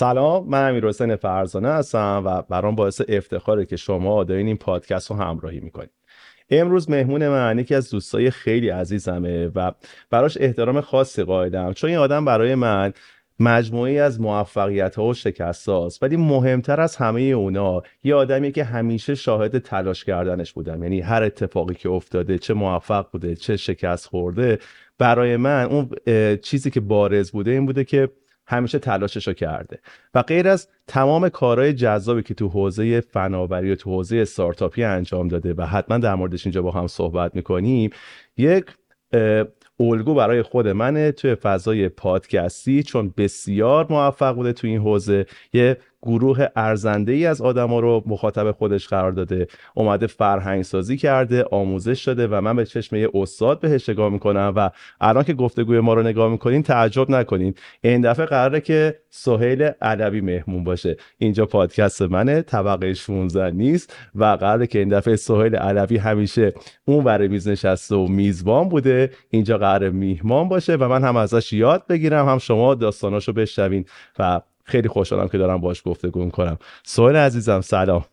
سلام من امیر حسین فرزانه هستم و برام باعث افتخاره که شما دارین این پادکست رو همراهی می‌کنید امروز مهمون من یکی از دوستای خیلی عزیزمه و براش احترام خاصی قائلم چون این آدم برای من مجموعی از موفقیت ها و شکست هاست ولی مهمتر از همه اونا یه آدمی که همیشه شاهد تلاش کردنش بودم. یعنی هر اتفاقی که افتاده چه موفق بوده چه شکست خورده برای من اون چیزی که بارز بوده این بوده که همیشه تلاشش رو کرده. و غیر از تمام کارهای جذابی که تو حوزه فناوری و تو حوزه استارتاپی انجام داده و حتما در موردش اینجا با هم صحبت می‌کنیم یک الگو برای خود منه توی فضای پادکستی چون بسیار موفق بوده تو این حوزه. یه گروه ارزنده ای از آدما رو مخاطب خودش قرار داده. اومده فرهنگ سازی کرده آموزش داده و من به چشم یه استاد بهش نگاه می‌کنم و الان که گفتگوی ما رو نگاه می‌کنین تعجب نکنین. این دفعه قراره که سهیل علوی مهمون باشه. اینجا پادکست منه طبقه 16 نیست و قراره که این دفعه سهیل علوی همیشه اون ور میز نشسته و میزبان بوده. اینجا قراره میهمان باشه و من هم ازش یاد بگیرم هم شما داستاناشو بشنوین و خیلی خوشحالم که دارم باش گفتگو می‌کنم. سوال عزیزم سلام.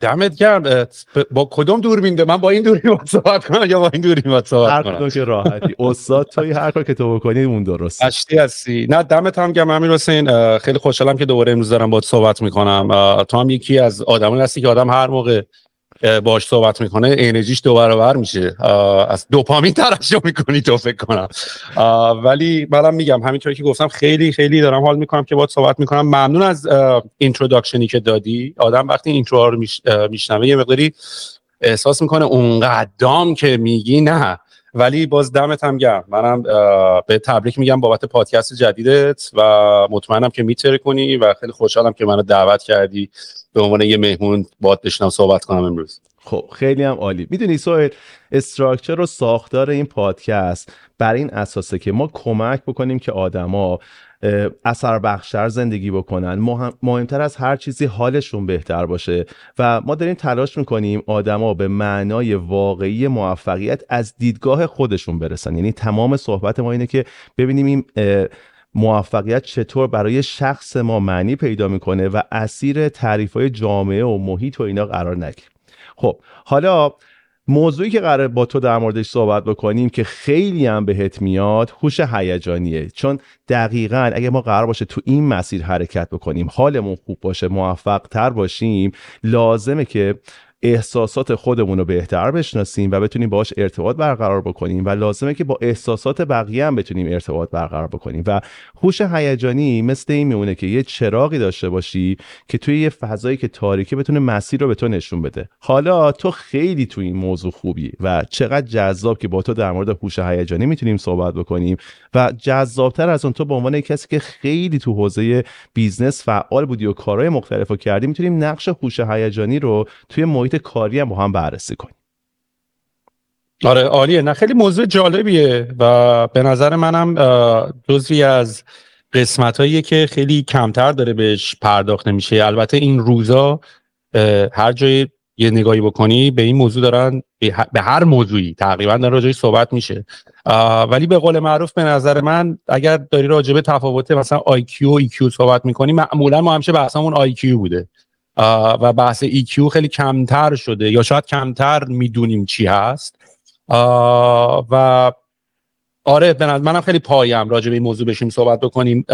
دمت گرم. با کدوم دوربین من با این دوربین صحبت کنم یا با این دوربین صحبت کنم؟ هر که راحتی. استاد توی هر کار که تو بکنی اون درست اشتی هستی. نه دمت هم گرم. امیر حسین خیلی خوشحالم که دوباره امروز دارم باهات صحبت می‌کنم. تو هم یکی از آدمانی هستی که آدم هر موقع باش صحبت می‌کنه انرژیش دو برابر میشه. از دوپامین ترشح می‌کنی تو فکر کنم. ولی منم میگم همینطوری که گفتم خیلی خیلی دارم حال می‌کنم که باید صحبت می‌کنم. ممنون از introduction ی که دادی. آدم وقتی intro رو میشنوه یه مقداری احساس می‌کنه اونقدرام که میگی نه. ولی باز دمت هم گرم. منم بهت تبریک میگم بابت پادکست جدیدت و مطمئنم که می‌ترکونی و خیلی خوشحالم که منو دعوت کردی به عنوان یه مهمون بیام بشینم صحبت کنم امروز. خب خیلی هم عالی. می‌دونی سهیل structure و ساختار این پادکست بر این اساسه که ما کمک بکنیم که آدما اثر بخشتر زندگی بکنن. مهمتر از هر چیزی حالشون بهتر باشه. و ما داریم تلاش می‌کنیم آدما به معنای واقعی موفقیت از دیدگاه خودشون برسن. یعنی تمام صحبت ما اینه که ببینیم این موفقیت چطور برای شخص ما معنی پیدا می‌کنه و اسیر تعریف های جامعه و محیط و اینا قرار نگیریم خب حالا موضوعی که قرار با تو در موردش صحبت بکنیم که خیلی هم بهت میاد هوش هیجانیه. چون دقیقا اگه ما قرار باشه تو این مسیر حرکت بکنیم حالمون خوب باشه موفق تر باشیم لازمه که احساسات خودمون رو بهتر بشناسیم و بتونیم باش ارتباط برقرار بکنیم و لازمه که با احساسات بقیه هم بتونیم ارتباط برقرار بکنیم و هوش هیجانی مثل این میمونه که یه چراغی داشته باشی که توی یه فضایی که تاریکی بتونه مسیر رو به تو نشون بده. حالا تو خیلی توی این موضوع خوبی و چقدر جذاب که با تو در مورد هوش هیجانی می‌تونیم صحبت بکنیم و جذابتر از اون تو به عنوان کسی که خیلی تو حوزه business فعال بودی و کارهای مختلف کردی می‌تونیم نقش هوش هیجانی رو توی محیط کاری هم با هم بررسی کنیم. آره عالیه. نه خیلی موضوع جالبیه و به نظر منم جزوی از قسمت هایی که خیلی کمتر داره بهش پرداخت نمیشه. البته این روزا هر جای یه نگاهی بکنی به این موضوع دارن به هر موضوعی تقریبا در راجعی صحبت میشه. ولی به قول معروف به نظر من اگر داری راجع به تفاوت مثلا IQ و EQ صحبت می‌کنی معمولا ما همیشه بحثمون IQ بوده. و بحث EQ خیلی کمتر شده یا شاید کمتر می‌دونیم چی هست. و آره به منم خیلی پایم راجع به این موضوع بشیم صحبت بکنیم.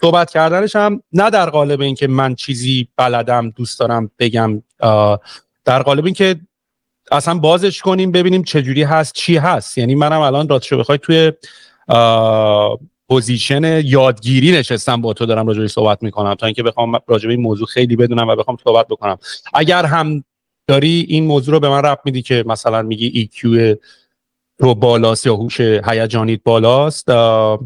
صحبت کردنش هم نه در قالب اینکه من چیزی بلدم دوست دارم بگم. در قالب اینکه اصلا بازش کنیم ببینیم چجوری هست چی هست. یعنی منم الان راستش بخوای توی position یادگیری نشستم با تو دارم راجعش صحبت می‌کنم تا اینکه بخوام راجع این موضوع خیلی بدونم و بخوام صحبت بکنم. اگر هم داری این موضوع رو به من ربط میدی که مثلا میگی EQ رو بالاست یا هوش هیجانیت بالاست و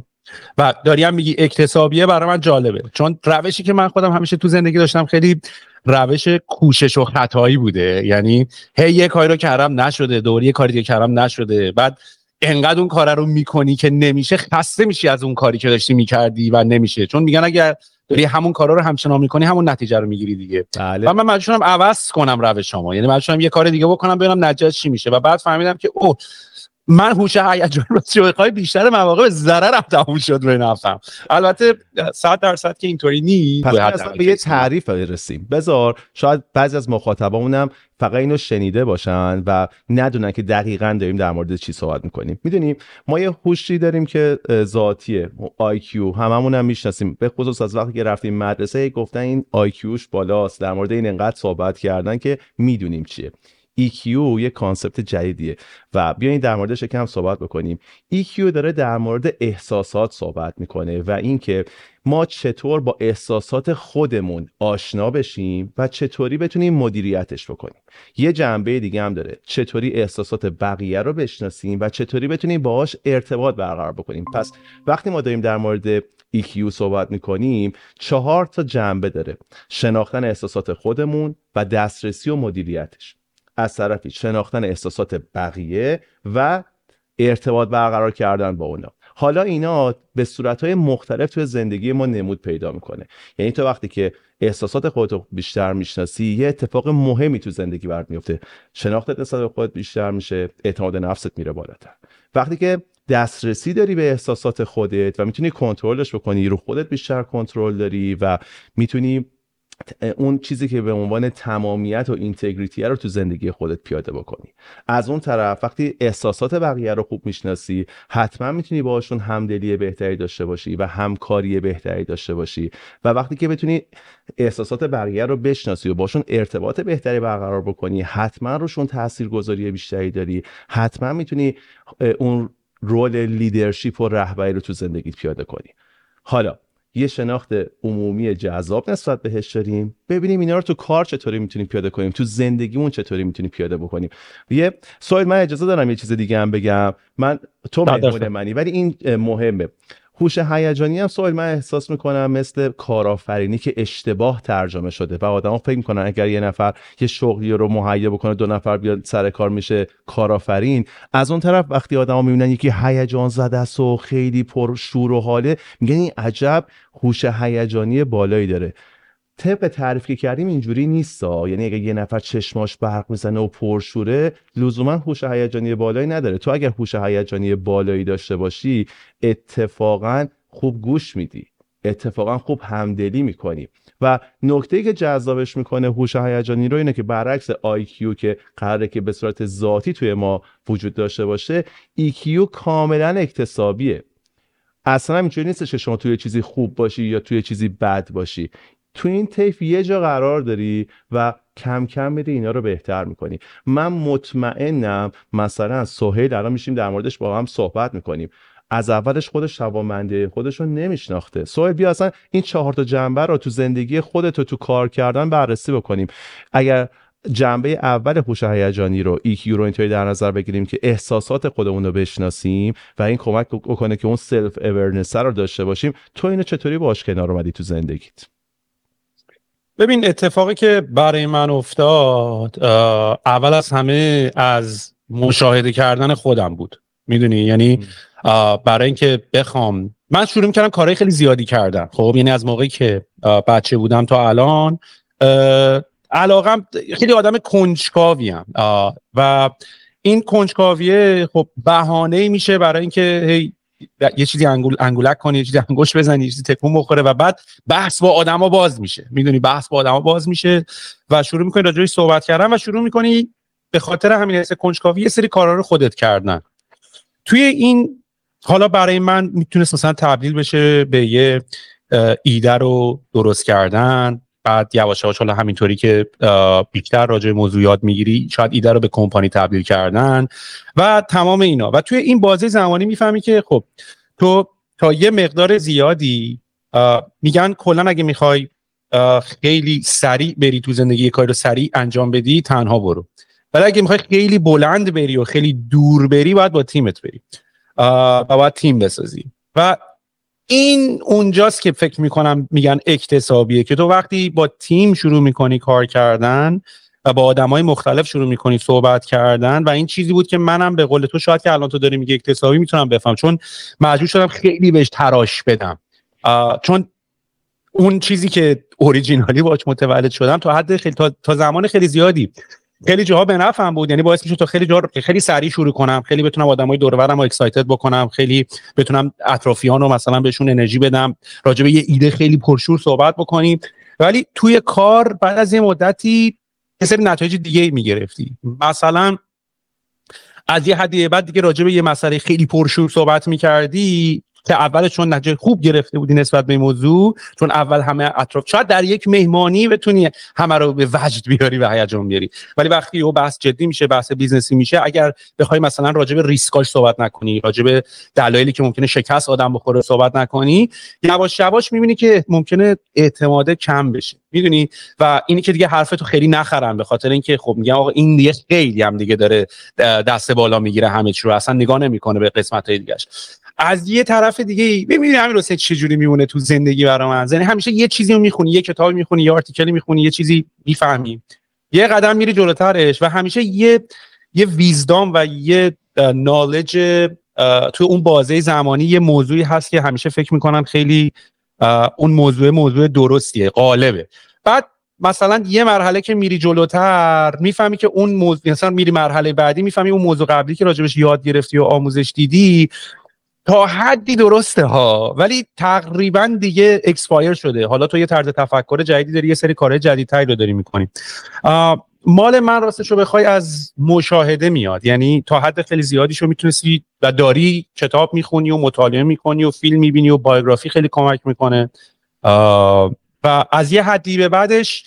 داری هم میگی اکتسابیه برای من جالبه. چون روشی که من خودم همیشه تو زندگی داشتم خیلی روش کوشش و خطایی بوده. یعنی هی یه کاری رو کردم نشده دوری یه کاری دیگه کردم نشده. بعد انقدر اون کار رو می‌کنی که نمیشه خسته میشی از اون کاری که داشتی می‌کردی و نمیشه. چون میگن اگر داری همون کارا رو همچنان می‌کنی همون نتیجه رو می‌گیری دیگه. بله. و من مجبورم عوض کنم روش شما. یعنی مجبورم یه کار دیگه بکنم ببینم نتیجه چی میشه. و بعد فهمیدم که اوه من هوش هیجان رو بیشتر مواقع به ضررم تموم شد روی نفسم. البته 100 درصد که اینطوری نیست پس به یه تعریف برسیم. بذار شاید بعضی از مخاطبامونم فقط اینو شنیده باشن و ندونن که دقیقا داریم در مورد چی صحبت می‌کنیم. می‌دونیم ما یه هوشی داریم که ذاتیه IQ هممون هم می‌شناسیم. به خصوص از وقتی که رفتیم مدرسه گفتن این IQش بالاست. در مورد این انقدر صحبت کردن که می‌دونیم چیه. EQ یه کانسپت جدیدیه. و بیاین در موردش کم صحبت بکنیم. EQ داره در مورد احساسات صحبت می‌کنه و اینکه ما چطور با احساسات خودمون آشنا بشیم و چطوری بتونیم مدیریتش بکنیم. یه جنبه دیگه هم داره. چطوری احساسات بقیه رو بشناسیم و چطوری بتونیم باهاش ارتباط برقرار بکنیم. پس وقتی ما داریم در مورد EQ صحبت می‌کنیم چهار تا جنبه داره. شناختن احساسات خودمون و دسترسی و مدیریتش. از طرفی شناختن احساسات بقیه و ارتباط برقرار کردن با اونا. حالا اینا به صورتهای مختلف توی زندگی ما نمود پیدا می‌کنه. یعنی تو وقتی که احساسات خودت بیشتر می‌شناسی یه اتفاق مهمی تو زندگی برات میفته شناختت نسبت به خودت بیشتر میشه اعتماد نفست میره بالاتر. وقتی که دسترسی داری به احساسات خودت و می‌تونی کنترلش بکنی رو خودت بیشتر کنترل داری و می‌تونی اون چیزی که به عنوان تمامیت و integrity رو تو زندگی خودت پیاده بکنی. از اون طرف وقتی احساسات بقیه رو خوب می‌شناسی حتما می‌تونی باشون همدلی بهتری داشته باشی و همکاری بهتری داشته باشی و وقتی که بتونی احساسات بقیه رو بشناسی و باشون ارتباط بهتری برقرار بکنی حتما روشون تاثیرگذاری بیشتری داری. حتما می‌تونی اون role leadership و رهبری رو تو زندگیت پیاده کنی. حالا یه شناخت عمومی جذاب نسبت بهش داریم. ببینیم اینا رو تو کار چطوری می‌تونیم پیاده کنیم تو زندگیمون چطوری می‌تونیم پیاده بکنیم. یه سوال من اجازه دارم یه چیز دیگه هم بگم. من تو مهمون منی ولی این مهمه. هوش هیجانی هم سوال من احساس می‌کنم مثل کارآفرینی که اشتباه ترجمه شده و آدما فکر می‌کنن اگر یه نفر یه شغلی رو مهیا بکنه دو نفر بیاد سر کار میشه کارآفرین. از اون طرف وقتی آدما می‌بینن یکی هیجان زده است و خیلی پر شور و حاله میگن این عجب هوش هیجانی بالایی داره. طبق تعریف که کردیم اینجوری نیستا. یعنی اگه یه نفر چشماش برق می‌زنه و پرشوره لزوما هوش هیجانی بالایی نداره. تو اگر هوش هیجانی بالایی داشته باشی اتفاقا خوب گوش میدی. اتفاقا خوب همدلی می‌کنی. و نکته که جذابش می‌کنه هوش هیجانی رو اینه که برعکس IQ که قراره که به صورت ذاتی توی ما وجود داشته باشه EQ کاملا اکتسابیه. اصلا اینجوری نیست که شما توی چیزی خوب باشی یا توی چیزی بد باشی. تو این طیف یه جا قرار داری و کم کم میری اینا رو بهتر می‌کنی. من مطمئنم مثلا سهیل الان میشیم در موردش با هم صحبت می‌کنیم. از اولش خودش توانمنده خودش رو نمیشناخته. سوال بیا اصلا این چهار تا جنبه رو تو زندگی خودت رو تو کار کردن بررسی بکنیم. اگر جنبه اول هوش هیجانی رو EQ رو اینطوری در نظر بگیریم که احساسات خودمون رو بشناسیم و این کمک بکنه که اون self-awareness رو داشته باشیم تو اینو چطوری باش کنار اومدی تو زندگیت؟ ببین اتفاقی که برای من افتاد اول از همه از مشاهده کردن خودم بود. می‌دونی؟ یعنی برای اینکه بخوام من شروع کردم کارهای خیلی زیادی کردم خب یعنی از موقعی که بچه بودم تا الان علاقم خیلی آدم کنجکاویم و این کنجکاویه خب بهانه میشه برای اینکه هی یه چیزی انگول انگولک کنی یه چیزی انگوش بزنی یه چیزی تکون بخوره و بعد بحث با آدما باز میشه. می‌دونی بحث با آدما باز میشه و شروع می‌کنی راجعش صحبت کردن و شروع می‌کنی به خاطر همین حس کنجکاوی یه سری کارا رو خودت کردن. توی این حالا برای من می‌تونست مثلا تبدیل بشه به یه ایده رو درست کردن. بعد یواش یواش حالا همینطوری که بیشتر راجع موضوع یاد می‌گیری شاید ایده رو به کمپانی تبدیل کردن و تمام اینا. و توی این بازه زمانی می‌فهمی که خب تو تا یه مقدار زیادی میگن کلا اگه می‌خوای خیلی سریع بری تو زندگی یه کاری رو سریع انجام بدی تنها برو. ولی اگه می‌خوای خیلی بلند بری و خیلی دور بری باید با تیمت بری و باید تیم بسازی. و این اونجاست که فکر می‌کنم میگن اکتسابیه که تو وقتی با تیم شروع می‌کنی کار کردن و با آدم های مختلف شروع می‌کنی صحبت کردن و این چیزی بود که منم به قول تو شاید که الان تو داری میگه اکتسابی می‌تونم بفهم چون مجبور شدم خیلی بهش تراش بدم. چون اون چیزی که اوریجینالی باش متولد شدم تا حد خیلی تا زمان خیلی زیادی خیلی جاها به نفعم بود. یعنی باعث میشه تا خیلی جا خیلی سریع شروع کنم. خیلی بتونم آدمای دور و برم اکسایتد بکنم. خیلی بتونم اطرافیان رو مثلا بهشون انرژی بدم. راجع به یه ایده خیلی پرشور صحبت بکنیم ولی توی کار بعد از یه مدتی یه سری نتایج دیگه می‌گرفتی. مثلا از یه حدی بعد دیگه راجع به یه مسئله خیلی پرشور صحبت می‌کردی. که اول چون نتیجه خوب گرفته بودی نسبت به موضوع چون اول همه اطراف شاید در یک مهمانی بتونی همه رو به وجد بیاری و هیجان بیاری. ولی وقتی اون بحث جدی میشه بحث business ی میشه اگر بخوای مثلا راجع به ریسکاش صحبت نکنی راجع به دلایلی که ممکنه شکست آدم بخوره صحبت نکنی یواش یواش می‌بینی که ممکنه اعتماد کم بشه. می‌دونی؟ و اینی که دیگه حرفتو خیلی نخرن به خاطر اینکه خب میگم آقا این دیگه خیلی هم دیگه داره دست بالا می‌گیره همه چی رو اصلا نگاه نمی‌کنه به قسمت های دیگهش. از یه طرف دیگه ببینید همین چه جوری میمونه تو زندگی برای من. یعنی همیشه یه چیزی رو می‌خونی یه کتابی می‌خونی یه آرتیکلی می‌خونی یه چیزی می‌فهمی. یه قدم میری جلوترش و همیشه یه یه ویزدام و یه نالج تو اون بازه زمانی یه موضوعی هست که همیشه فکر می‌کنم خیلی اون موضوع موضوع درستیه غالبه. بعد مثلا یه مرحله که میری جلوتر می‌فهمی که اون موضوع مثلا میری مرحله بعدی می‌فهمی اون موضوع قبلی که راجبش یاد گرفتی و آموزش دیدی تا حدی درسته ها ولی تقریبا دیگه expire شده. حالا تو یه طرز تفکر جدیدی داری یه سری کارهای جدیدتری رو داری می‌کنی. مال من راستش رو بخوای از مشاهده میاد. یعنی تا حد خیلی زیادی شو می‌تونستی و داری کتاب می‌خونی و مطالعه می‌کنی و فیلم می‌بینی و biography خیلی کمک می‌کنه. و از یه حدی به بعدش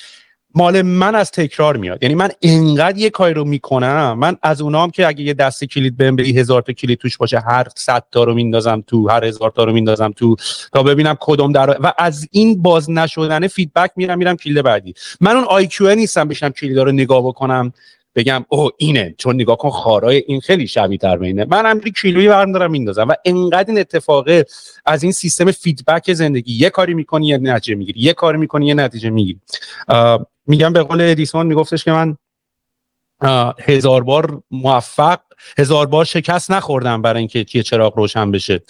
مال من از تکرار میاد. یعنی من انقدر یه کاری رو می‌کنم من از اونام که اگه یه دست کلید بهم بدی هزار تا کلید توش باشه هر صد تا رو میندازم تو هر هزار تا رو میندازم تو تا ببینم کدوم در و از این باز نشدن فیدبک میرم میرم کلید بعدی. من اون آی کیو نیستم بشم کلید رو نگاه بکنم. بگم او اینه چون نگاه کن خارای این خیلی شبیه تر بینه من هم کیلویی دارم میندازم و انقدر این اتفاقه از این سیستم feedback زندگی یه کاری می‌کنی یه نتیجه می‌گیری یه کاری می‌کنی یه نتیجه می‌گیری. میگم به قول ادیسون میگفتش که من هزار بار موفق هزار بار شکست نخوردم برای اینکه یه چراغ روشن بشه.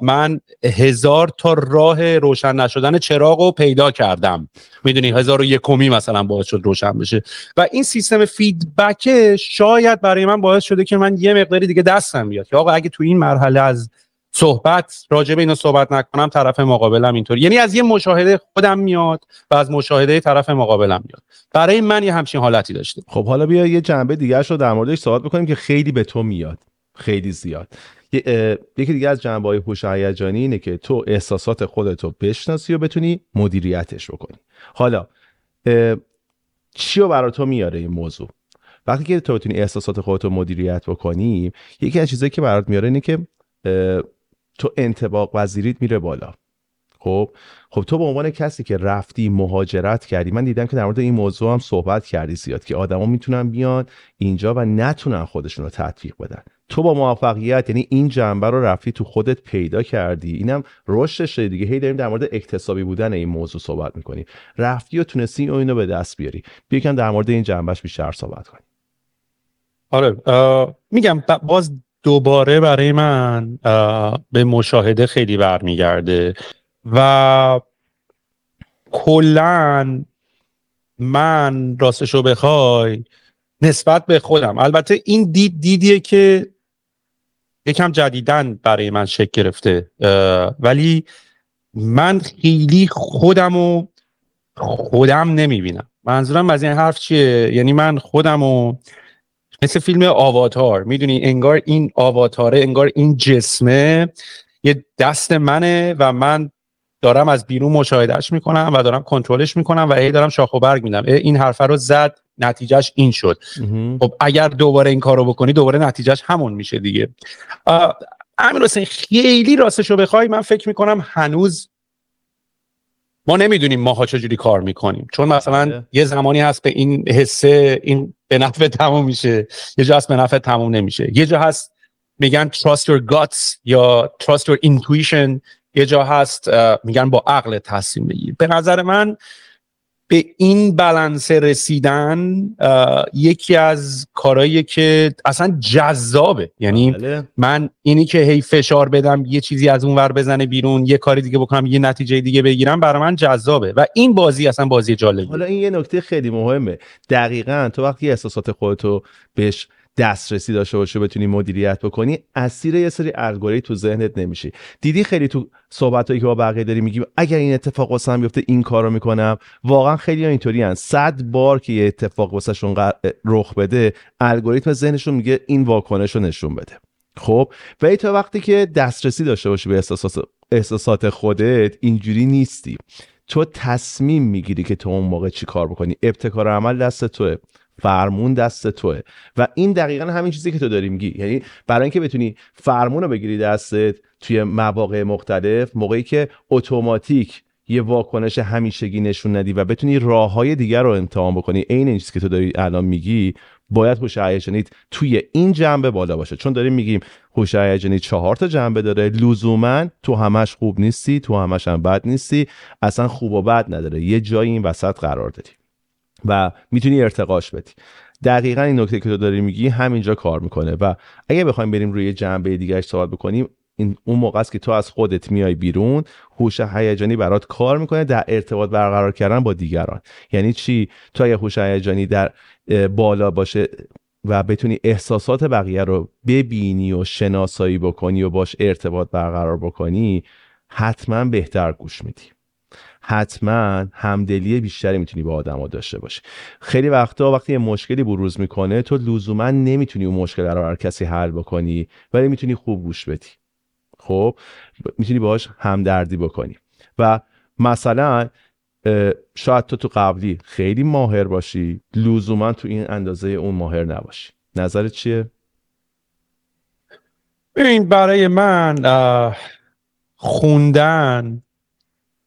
من هزار تا راه روشن نشدن چراغ رو پیدا کردم. می‌دونی هزار و یکمی مثلا باعث شد روشن بشه. و این سیستم feedback شاید برای من باعث شده که من یه مقداری دیگه دستم بیاد. که آقا اگه تو این مرحله از صحبت راجع به اینو صحبت نکنم طرف مقابلم اینطور. یعنی از یه مشاهده خودم میاد و از مشاهده طرف مقابلم میاد. برای من یه همچین حالتی داشته. خب حالا بیا یه جنبه دیگه رو در موردش صحبت بکنیم که خیلی به تو میاد. خیلی زیاد. یکی دیگه از جنبه های هوش هیجانی اینه که تو احساسات خودتو بشناسی و بتونی مدیریتش بکنی. حالا چی رو برای میاره این موضوع؟ وقتی که تو بتونی احساسات خودتو مدیریت بکنی یکی از چیزایی که برات میاره اینه که تو انتباق وزیریت میره بالا. خب خب تو به عنوان کسی که رفتی مهاجرت کردی من دیدم که در مورد این موضوع هم صحبت کردی زیاد که آدما می‌تونن بیان اینجا و نتونن خودشون رو تطبیق بدن. تو با موفقیت یعنی این جنبه رو رفتی تو خودت پیدا کردی. اینم رشدش دیگه. هی داریم در مورد اکتسابی بودن این موضوع صحبت می‌کنیم. رفتی و تونستی اینو به دست بیاری. بیا در مورد این جنبهش بیشتر صحبت کنیم. آره میگم باز دوباره برای من به مشاهده خیلی برمیگرده و کلا من راستشو بخوای نسبت به خودم. البته این دید دیدیه که یکم جدیدن برای من شکل گرفته ولی من خیلی خودم و خودم نمی‌بینم. منظورم از این حرف چیه؟ یعنی من خودم و مثل فیلم آواتار. می‌دونی انگار این آواتاره انگار این جسمه یه دست منه و من دارم از بیرون مشاهدهش می‌کنم و دارم کنترلش می‌کنم و ای دارم شاخ و برگ میدم. این حرفه رو زد نتیجهش این شد. خب اگر دوباره این کارو بکنی دوباره نتیجهش همون میشه دیگه. امیر حسین خیلی راستش رو بخوای من فکر می‌کنم هنوز ما نمی‌دونیم ماها چجوری کار می‌کنیم. چون مثلا بله. یه زمانی هست به این حسه این به نفع تموم میشه. یه جا هست به نفع تموم نمیشه. یه جا هست میگن trust your guts یا trust your intuition. یه جا هست میگن با عقل تصمیم بگیر. به نظر من به این بلنس رسیدن یکی از کارهایی که اصلا جذابه. یعنی بله. من اینی که هی فشار بدم یه چیزی از اون ور بزنه بیرون یه کاری دیگه بکنم یه نتیجه دیگه بگیرم برای من جذابه. و این بازی اصلا بازی جالبه حالا این یه نکته خیلی مهمه. دقیقا تو وقتی احساسات خودتو بهش دسترسی داشته باشه بتونی مدیریت بکنی اسیر یه سری الگوریتم تو ذهنت نمیشی. دیدی خیلی تو صحبتایی که با بقیه داری میگیم اگر این اتفاق واسم بیفته این کارو می‌کنم. واقعا خیلی اینطوری ان صد بار که یه اتفاق واسهشون رخ بده الگوریتم ذهنشون میگه این واکنش رو نشون بده. خب؟ و تا وقتی که دسترسی داشته باشی به احساسات احساسات خودت اینجوری نیستی. تو تصمیم می‌گیری که تو اون موقع چی کار بکنی. ابتکار عمل دست توه. فرمون دست توه. و این دقیقا همین چیزی که تو داری میگی. یعنی برای اینکه بتونی فرمون رو بگیری دستت توی مواقع مختلف موقعی که اتوماتیک یه واکنش همیشگی نشون ندی و بتونی راه های دیگر رو امتحان بکنی عین این چیزی که تو داری الان میگی باید هوش هیجانی توی این جنبه بالا باشه. چون داریم میگیم هوش هیجانی چهار تا جنبه داره. لزوما تو همش خوب نیستی تو همش هم بد نیستی. اصلا خوب و بد نداره. یه جایی این وسط قرار دادی و می‌تونی ارتقاش بدی. دقیقا این نکته که تو داری میگی همینجا کار می‌کنه و اگه بخوایم بریم روی جنبه دیگرش صحبت بکنیم این اون موقع است که تو از خودت میای بیرون هوش هیجانی برات کار می‌کنه در ارتباط برقرار کردن با دیگران. یعنی چی؟ تو اگه هوش هیجانی در بالا باشه و بتونی احساسات بقیه رو ببینی و شناسایی بکنی و باش ارتباط برقرار بکنی حتما بهتر گوش میدی. حتما همدلی بیشتری می‌تونی با آدما داشته باشی. خیلی وقتا وقتی یه مشکلی بروز می‌کنه تو لزوما نمی‌تونی اون مشکل رو هر کسی حل بکنی ولی می‌تونی خوب گوش بدی. خب می‌تونی باهاش همدردی بکنی. و مثلا شاید تو تو قبلی خیلی ماهر باشی لزوما تو این اندازه اون ماهر نباشی. نظرت چیه؟ این برای من خوندن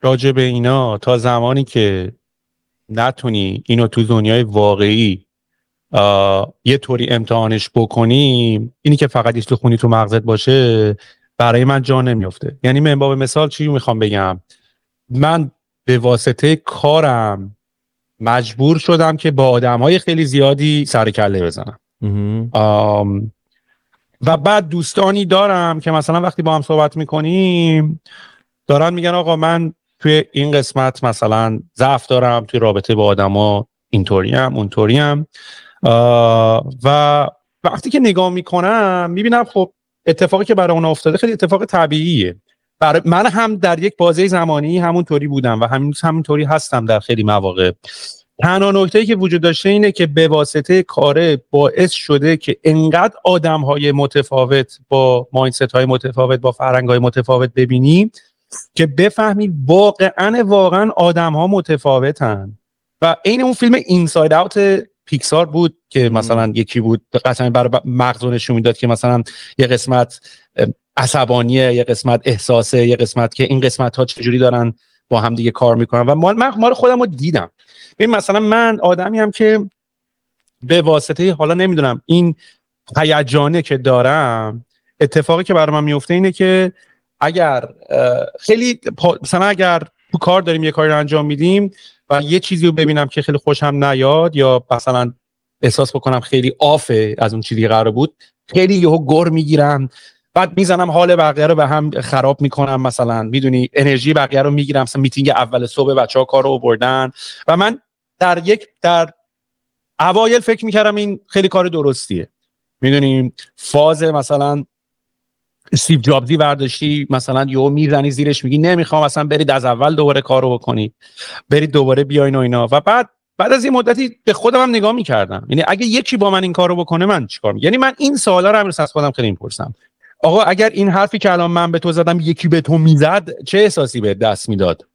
راجع به اینا تا زمانی که نتونی اینو تو دنیای واقعی یه طوری امتحانش بکنی اینی که فقط یه خونی تو مغزت باشه برای من جا نمیفته یعنی من با مثال چی می‌خوام بگم؟ من به واسطه کارم مجبور شدم که با آدم های خیلی زیادی سر کله بزنم. و بعد دوستانی دارم که مثلا وقتی با هم صحبت می‌کنیم دارن میگن آقا من توی این قسمت مثلا ضعف دارم توی رابطه با آدما اینطوری هم اونطوری هم و وقتی که نگاه می‌کنم می‌بینم خب اتفاقی که برای اون افتاده خیلی اتفاق طبیعیه. برای من هم در یک بازه زمانی همونطوری بودم و همین همونطوری هستم در خیلی مواقع. تنها نکته که وجود داشته اینه که به واسطه کاره باعث شده که انقدر آدم های متفاوت با ماینست متفاوت با های متفاوت ببینیم که بفهمی واقعا واقعا آدم ها متفاوتن. و عین اون فیلم اینساید اوت پیکسار بود که مثلا یکی بود قطعا برای مغزو نشون می‌داد که مثلا یه قسمت عصبانیه یه قسمت احساسه یه قسمت که این قسمت ها چجوری دارن با هم دیگه کار می‌کنن. و من مال خودم رو دیدم. ببین مثلا من آدمی هم که به واسطه حالا نمی‌دونم این هیجانه که دارم اتفاقی که برای من میفته اینه که اگر خیلی مثلا اگر تو کار داریم یه کاری رو انجام میدیم و یه چیزی رو ببینم که خیلی خوشم نیاد یا مثلا احساس بکنم خیلی آفه از اون چیزی قرار بود خیلی یهو گر می‌گیرم بعد می‌زنم حال بقیه رو به هم خراب می‌کنم مثلا. می‌دونی انرژی بقیه رو می‌گیرم. مثلا میتینگ اول صبح بچه ها کار رو بردن و من در یک در اوایل فکر می‌کردم این خیلی کار درستیه. می‌دونیم فاز مثلا استیو جابزی برداشتی مثلا یو می‌زنی زیرش میگی نمی‌خوام اصلا برید از اول دوباره کارو بکنید. برید دوباره بیاین و اینا. و بعد بعد از این مدتی به خودم هم نگاه می‌کردم. یعنی اگه یکی با من این کارو بکنه من چیکار یعنی من این سوالا رو امروز از خودم خیلی می‌پرسم. آقا اگر این حرفی که الان من به تو زدم یکی به تو می‌زد چه احساسی به دست می‌داد؟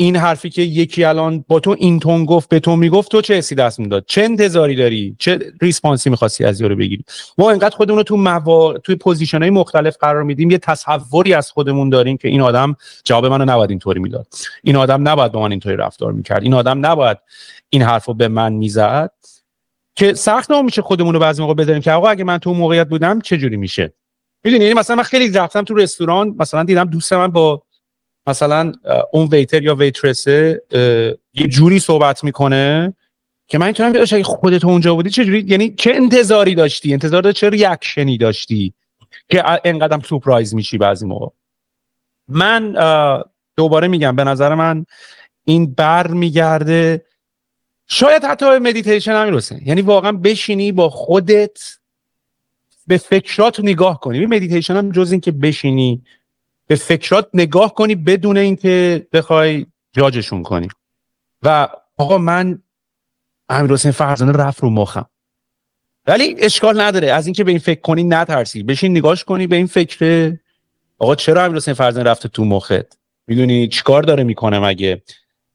این حرفی که یکی الان با تو این تون گفت به تو می‌گفت تو چه حسی دست می‌داد؟ چه انتظاری داری؟ چه ریسپانسی می‌خواستی از یارو بگیری؟ ما انقدر خودمون رو تو موا... توی position های مختلف قرار میدیم یه تصوری از خودمون داریم که این آدم جواب منو نباید اینطوری می‌داد. این آدم نباید با من اینطوری رفتار می‌کرد. این آدم نباید این حرفو به من می‌زد. که سخت نمیشه خودمون رو بعضی موقع بذاریم که آقا اگه من تو موقعیت بودم چه جوری میشه؟ می‌دونی؟ یعنی مثلا من خیلی رفتم تو رستوران مثلا دیدم دوست من با مثلا اون waiter یا waitress ه یه جوری صحبت می‌کنه که من می‌تونم بیادش اگه خودت اونجا بودی چه جوری یعنی چه انتظاری داشتی؟ انتظار داشتی چه reaction ی داشتی که انقدر surprise میشی بعضی موقع؟ من دوباره میگم به نظر من این بر میگرده. شاید حتی مدیتیشن هم می‌رسه. یعنی واقعا بشینی با خودت به فکرات نگاه کنی. مدیتیشن هم جز این که بشینی به فکرات نگاه کنی بدون اینکه بخوای جاجشون کنی. و آقا من امیر حسین فرزانه رفت رو مخم. ولی اشکال نداره. از اینکه به این فکر کنی نترسی. بشین نگاش کنی به این فکر. آقا چرا امیر حسین فرزانه رفته تو مخت؟ می‌دونی چیکار داره می‌کنه مگه؟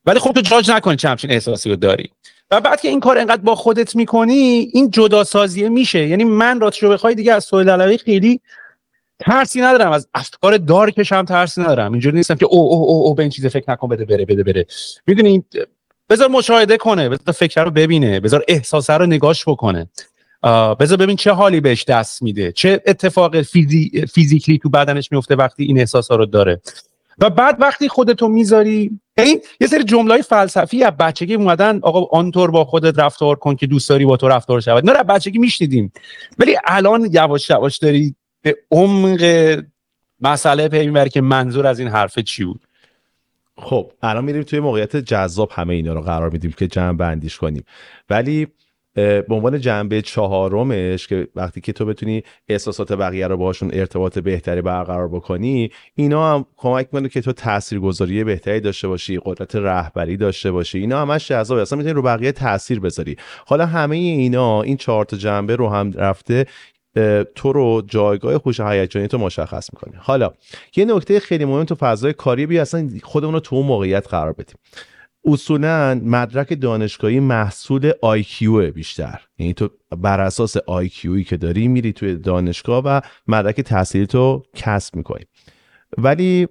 ولی خب تو جاج نکنی چه همچین احساسی رو داری. و بعد که این کار انقدر با خودت می‌کنی این جدا سازیه میشه. یعنی من رو بخوای دیگه از سوال علوی خیلی ترسی ندارم. از افکار دارکش هم ترسی ندارم. اینجوری نیستم که او او او, او به این چیز فکر نکن بده بره بده بره. می‌دونی بذار مشاهده کنه بذار فکر رو ببینه بذار احساسه رو نگاش بکنه. بذار ببین چه حالی بهش دست میده چه اتفاق فیزی... فیزیکلی تو بدنش میفته وقتی این احساس رو داره. و بعد وقتی خودتو می‌ذاری این یه سری جملای فلسفی از بچگی اومدن آقا آنطور با خودت رفتار کن که دوست داری با تو رفتار شود. نه بچگی میشنیدیم. ولی الان یواش یواش داری به عمق مسئله پی که منظور از این حرف چی بود؟ خب الان میریم توی موقعیت جذاب همه اینا رو قرار میدیم که جمع بندیش کنیم. ولی به عنوان جنبه چهارمش که وقتی که تو بتونی احساسات بقیه رو باشون ارتباط بهتری برقرار بکنی اینا هم کمک می‌کنه که تو تاثیرگذاری بهتری داشته باشی قدرت رهبری داشته باشی. اینا همش جذابه. اصلا می‌تونی رو بقیه تاثیر بذاری. حالا همه اینا این چهار تا جنبه رو هم رفته تو رو جایگاه هوش هیجانی تو مشخص می‌کنه حالا یه نکته خیلی مهم تو فضای کاری بیا اصلا خودمون رو تو اون موقعیت قرار بدیم. اصولا مدرک دانشگاهی محصول IQ بیشتر. یعنی تو بر اساس IQی که داری میری توی دانشگاه و مدرک تحصیلی تو کسب می‌کنی. ولی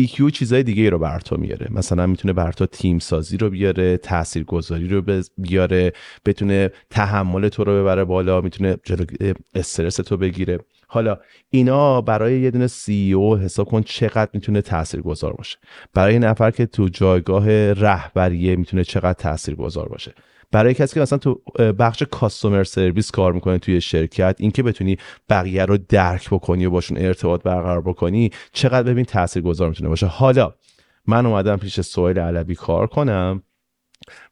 EQ چیزای دیگه ای رو بر تو میاره. مثلا می‌تونه بر تو تیم سازی رو بیاره تاثیر گذاری رو بیاره بتونه تحمل تو رو ببره بالا می‌تونه جلو استرس تو بگیره. حالا اینا برای یه دونه سی او حساب کن چقدر می‌تونه گذار باشه. برای نفر که تو جایگاه رهبریه می‌تونه چقدر تاثیر گذار باشه. برای کسی که مثلا تو بخش کاستومر سرویس کار می‌کنه توی شرکت اینکه بتونی بقیه رو درک بکنی و باشون ارتباط برقرار بکنی چقدر ببین گذار می‌تونه باشه. حالا من اومدم پیش سویل علوی کار کنم.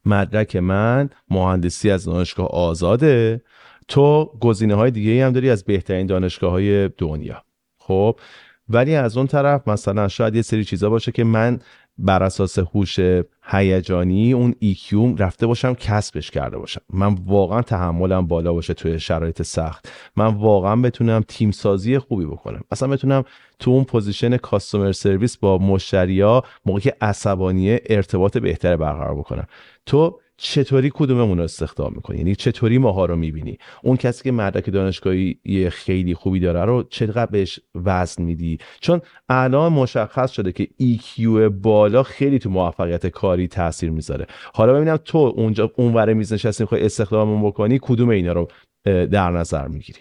مدرک من مهندسی از دانشگاه آزاده. تو گزینه های دیگه هم داری از بهترین دانشگاه های دنیا. خب ولی از اون طرف مثلا شاید یه سری چیزا باشه که من بر اساس هوش هیجانی اون EQ م رفته باشم کسبش کرده باشم. من واقعا تحملم بالا باشه توی شرایط سخت. من واقعا بتونم تیم سازی خوبی بکنم. اصلا بتونم تو اون position customer service با مشتریا موقعی که عصبانیه ارتباط بهتر برقرار بکنم. تو چطوری کدوممون رو استخدام می‌کنی؟ یعنی چطوری ماها رو می‌بینی؟ اون کسی که مدرک دانشگاهی خیلی خوبی داره رو چقدر بهش وزن میدی؟ چون الان مشخص شده که EQ بالا خیلی تو موفقیت کاری تاثیر می‌ذاره. حالا ببینم تو اونجا اونور میز نشستی می‌خوای استخداممون بکنی کدوم اینا رو در نظر می‌گیری؟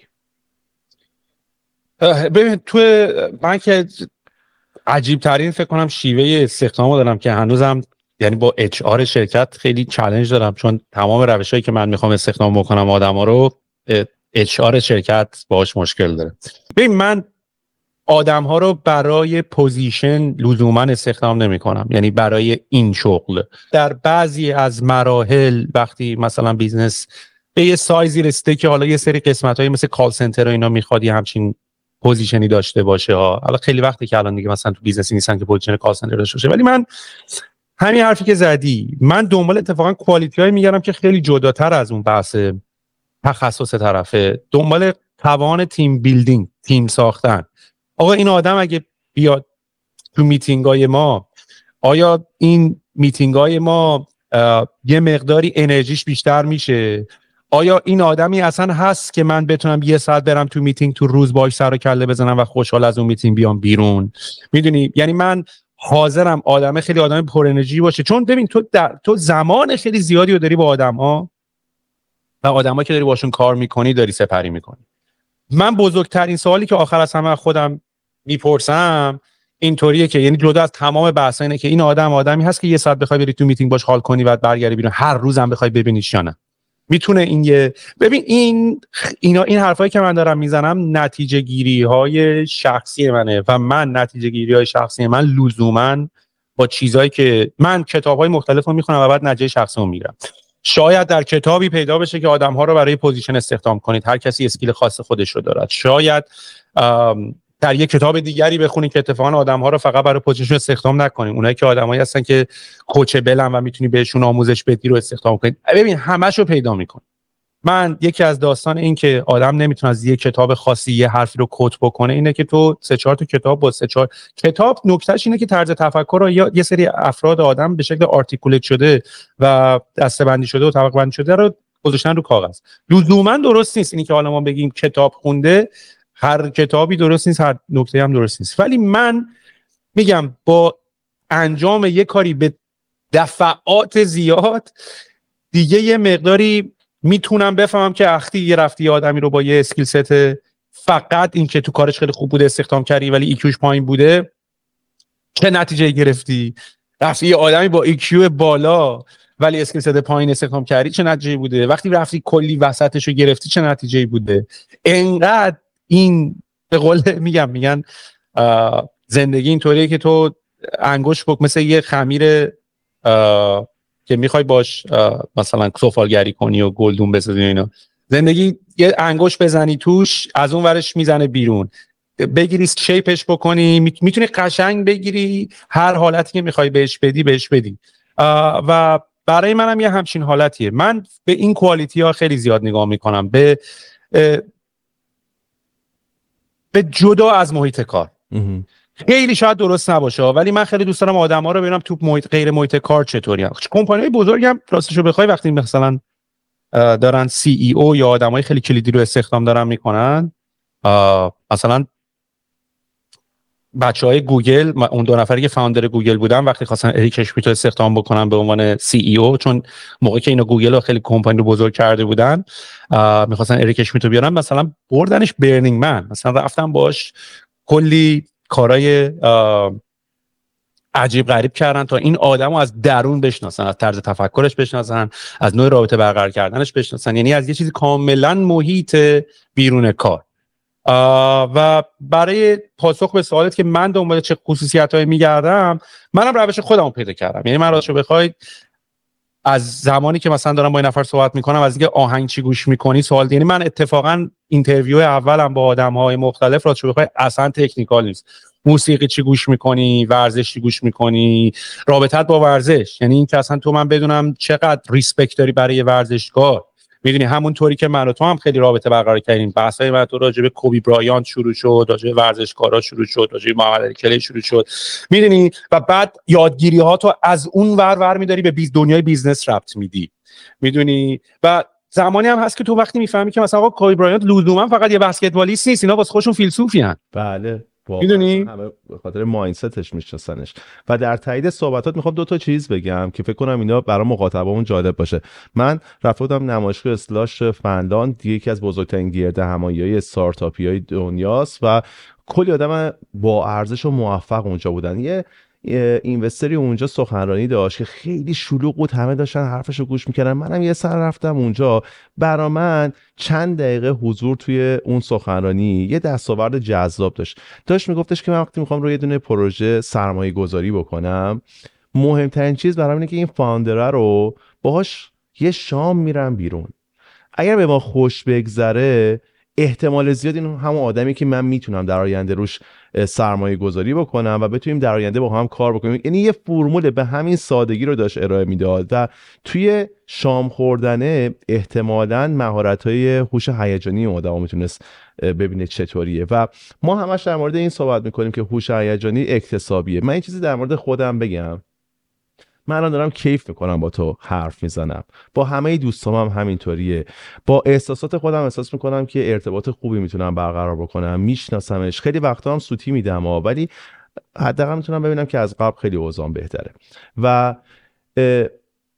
ببین تو من که عجیب ترین فکر کنم شیوه استخدام دارم که هنوزم یعنی با HR شرکت خیلی چالش دارم چون تمام روش هایی که من می‌خوام استخدام بکنم آدم ها رو HR شرکت باش مشکل داره. ببین من آدم ها رو برای position لزوما استخدام نمی کنم یعنی برای این شغل. در بعضی از مراحل وقتی مثلا business به یه سایزی رسیده که حالا یه سری قسمت های مثل call center و اینا می‌خواد همچین position ی داشته باشه ها. حالا خیلی وقتی که الان دیگه مثلا تو business ی نیستن که position call center داشته باشه. ولی من همین حرفی که زدی من دنبال اتفاقا quality هایی میگردم که خیلی جداتر از اون بحث تخصص طرفه. دنبال توان team building تیم ساختن. آقا این آدم اگه بیاد تو میتینگ های ما آیا این میتینگ های ما یه مقداری انرژیش بیشتر میشه؟ آیا این آدمی اصلا هست که من بتونم یه ساعت برم تو میتینگ تو روز باش سر و کله بزنم و خوشحال از اون میتینگ بیام بیرون؟ می‌دونی؟ یعنی من حاضرم آدم خیلی آدم پر انرژی باشه. چون ببین تو در تو زمان خیلی زیادی رو داری با آدم ها و آدمایی که داری باشون کار می‌کنی داری سپری می‌کنی. من بزرگترین سوالی که آخر از همه خودم می‌پرسم اینطوریه که یعنی جدا از تمام بحث اینه که این آدم آدمی هست که یه ساعت بخوای بری تو میتینگ باش حال کنی بعد برگردی بیرون. هر روزم بخوای ببینیش یا نه. می‌تونه این یه ببین این اینا این حرفایی که من دارم می‌زنم نتیجه گیری های شخصی منه و من نتیجه گیری های شخصی من لزوما با چیزهایی که من کتاب های مختلف رو می‌خونم و بعد نتیجه شخصی رو می‌گیرم. شاید در کتابی پیدا بشه که آدم ها رو برای position استخدام کنید. هر کسی skill خاص خودش رو دارد. شاید در یک کتاب دیگری بخونید که اتفاقا آدم ها رو فقط برای position استخدام نکنیم اونایی که آدمایی هستن که کوچ بلن و می‌تونی بهشون آموزش بدی رو استخدام کنید ببین همش رو پیدا میکن من یکی از داستان این که آدم نمی‌تونه از یک کتاب خاصی یه حرفی رو کت بکنه اینه که تو سه چهار تا کتاب با سه چهار کتاب نکتهش اینه که طرز تفکر رو یه سری افراد آدم به شکل آرتیکولت شده و دسته‌بندی شده و طبقه بندی شده رو گذاشتن رو کاغذ. لزوما درست نیست اینی که حالا ما بگیم کتاب خونده. هر کتابی درست نیست هر نکته هم درست نیست. ولی من میگم با انجام یه کاری به دفعات زیاد دیگه یه مقداری می‌تونم بفهمم که وقتی رفتی یه آدمی رو با یه skill set فقط این که تو کارش خیلی خوب بوده استخدام کردی ولی EQ ش پایین بوده چه نتیجه گرفتی؟ رفتی یه آدمی با EQ بالا ولی skill set پایین استخدام کردی چه نتیجه بوده؟ وقتی رفتی کلی وسطش رو گرفتی چه نتیجه بوده؟ انقدر این به قول میگم میگن زندگی اینطوریه که تو انگوش بک مثل یه خمیر که می‌خوای باش مثلا سفالگری کنی و گلدون بسازی اینا. زندگی یه انگوش بزنی توش از اون ورش می‌زنه بیرون. بگیری شیپش بکنی می‌تونی قشنگ بگیری هر حالتی که می‌خوای بهش بدی بهش بدی. و برای منم یه همچین حالتیه. من به این کوالیتی ها خیلی زیاد نگاه می‌کنم. به به جدا از محیط کار. خیلی شاید درست نباشه ولی من خیلی دوست دارم آدم ها رو ببینم تو محیط غیر محیط کار چطوری هم کمپانی بزرگ هم راستشو بخوای وقتی مثلا دارن CEO یا های خیلی کلیدی رو استخدام دارن می‌کنن مثلا بچه های گوگل اون دو نفری که founder گوگل بودن وقتی خواستن اریک اشمیت رو استخدام بکنن به عنوان CEO چون موقعی که اینا گوگل رو خیلی کمپانی رو بزرگ کرده بودن می‌خواستن اریک اشمیت رو بیارن. مثلا بردنش برنینگ من مثلا رفتن باش کلی کارای عجیب غریب کردن تا این آدم رو از درون بشناسن از طرز تفکرش بشناسن از نوع رابطه برقرار کردنش بشناسن. یعنی از یه چیزی کاملا محیط بیرون کار. و برای پاسخ به سوالت که من دنبال چه خصوصیت هایی میگردم منم روش خودم پیدا کردم. یعنی من راستشو بخواید از زمانی که مثلا دارم با این نفر صحبت می‌کنم از اینکه آهنگ چی گوش می‌کنی سوال یعنی من اتفاقا interview اولم با آدم های مختلف راستشو بخوای اصلا technical نیست. موسیقی چی گوش می‌کنی ورزش چی گوش می‌کنی رابطت با ورزش. یعنی اینکه اصلا تو من بدونم چقدر respect داری برای ورزشکار. می‌دونی همون طوری که من و تو هم خیلی رابطه برقرار کردیم. بحث های من تو راجع به کوبی برایانت شروع شد راجع به ورزشکارا شروع شد راجع به محمد کلی شروع شد. می‌دونی؟ و بعد یادگیری ها تو از اون ور ور میداری به biz دنیای business ربط میدی. می‌دونی؟ و زمانی هم هست که تو وقتی می‌فهمی که مثلا آقا کوبی برایانت لزوما فقط یه بسکتبالیست نیست اینا واسه خودشون فیلسوفی هن. بله. می‌دونی؟ به خاطر mindset ش میشناسنش و در تایید صحبتات می‌خوام دو تا چیز بگم که فکر کنم اینا برای مخاطبمون جالب باشه. من رفته بودم نمایشگاه اسلاش فنلاند یکی از بزرگترین گرد همایی های استارتاپی های دنیاست و کلی آدم با ارزش و موفق اونجا بودن. یه اینوستری اونجا سخنرانی داشت که خیلی شلوغ بود همه داشتن حرفش رو گوش می‌کردن. منم یه سر رفتم اونجا. برا من چند دقیقه حضور توی اون سخنرانی یه دستاورد جذاب داشت. داشت میگفتش که من وقتی می‌خوام روی یه دونه پروژه سرمایه گذاری بکنم مهمترین چیز برام اینه که این فاندره رو باهاش یه شام میرم بیرون. اگر به ما خوش بگذره احتمال زیاد این همون آدمی که من می‌تونم در آینده روش سرمایه گذاری بکنم و بتونیم در آینده با هم کار بکنیم. یعنی یه فرمول به همین سادگی رو داشت ارائه می‌داد و توی شام خوردنه احتمالا مهارت های هوش هیجانی آدم می‌تونست ببینه چطوریه. و ما همش در مورد این صحبت می‌کنیم که هوش هیجانی اکتسابیه. من این چیزی در مورد خودم بگم. من الان دارم کیف می‌کنم با تو حرف می‌زنم. با همه دوستام هم همینطوریه. با احساسات خودم احساس می‌کنم که ارتباط خوبی می‌تونم برقرار بکنم میشناسمش. خیلی وقتا هم سوتی میدم ولی حداقل می‌تونم ببینم که از قبل خیلی اوزان بهتره. و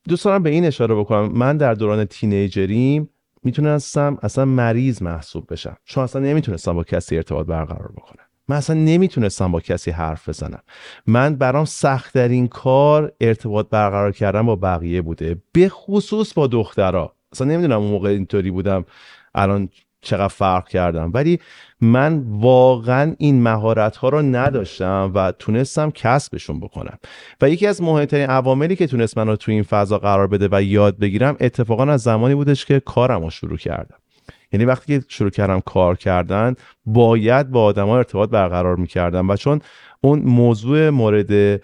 دوست دارم به این اشاره بکنم من در دوران تینیجریم می‌تونستم اصلا مریض محسوب بشم. چون اصلا نمی‌تونستم با کسی ارتباط برقرار بکنم. من اصلا نمی‌تونستم با کسی حرف بزنم. من برام سخت در این کار ارتباط برقرار کردن با بقیه بوده به خصوص با دخترها. اصلا نمی‌دونم اون موقع اینطوری بودم الان چقدر فرق کردم. ولی من واقعا این مهارت ها رو نداشتم و تونستم کسبشون بکنم. و یکی از مهمترین عواملی که تونست من رو تو این فضا قرار بده و یاد بگیرم اتفاقا از زمانی بودش که کارم رو شروع کردم. یعنی وقتی که شروع کردم کار کردن باید با آدما ارتباط برقرار می‌کردم و چون اون موضوع مورد